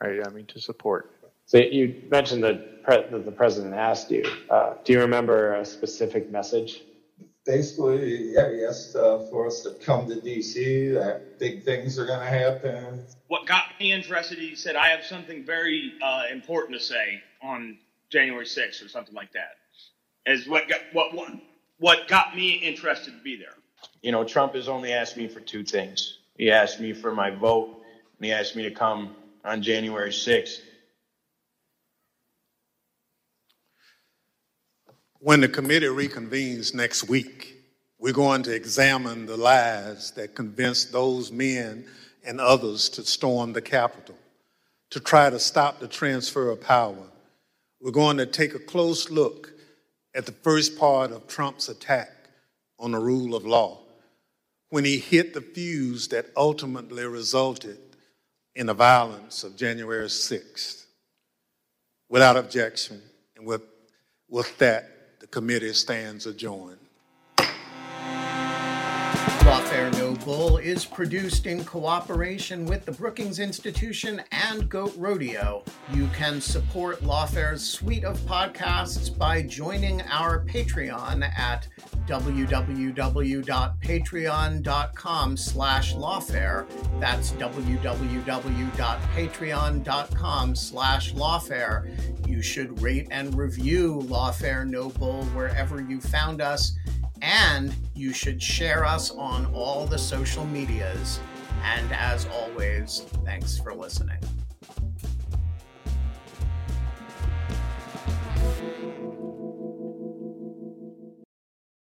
right? I mean, to support. So you mentioned that, pre- that the president asked you. Uh, do you remember a specific message? Basically, yeah, he asked uh, for us to come to D.C. That big things are going to happen. What got me interested, he said, "I have something very uh, important to say on January 6th or something like that." Is what got, what what what got me interested to be there. You know, Trump has only asked me for two things. He asked me for my vote, and he asked me to come on January 6th. When the committee reconvenes next week, we're going to examine the lies that convinced those men and others to storm the Capitol, to try to stop the transfer of power. We're going to take a close look at the first part of Trump's attack on the rule of law when he hit the fuse that ultimately resulted in the violence of January 6th. Without objection, and with, with that, the committee stands adjourned. Lawfare No Is produced in cooperation with the Brookings Institution and Goat Rodeo. You can support Lawfare's suite of podcasts by joining our Patreon at www.patreon.com slash lawfare. That's www.patreon.com slash lawfare. You should rate and review Lawfare No Bull wherever you found us and you should share us on all the social medias. And as always, thanks for listening.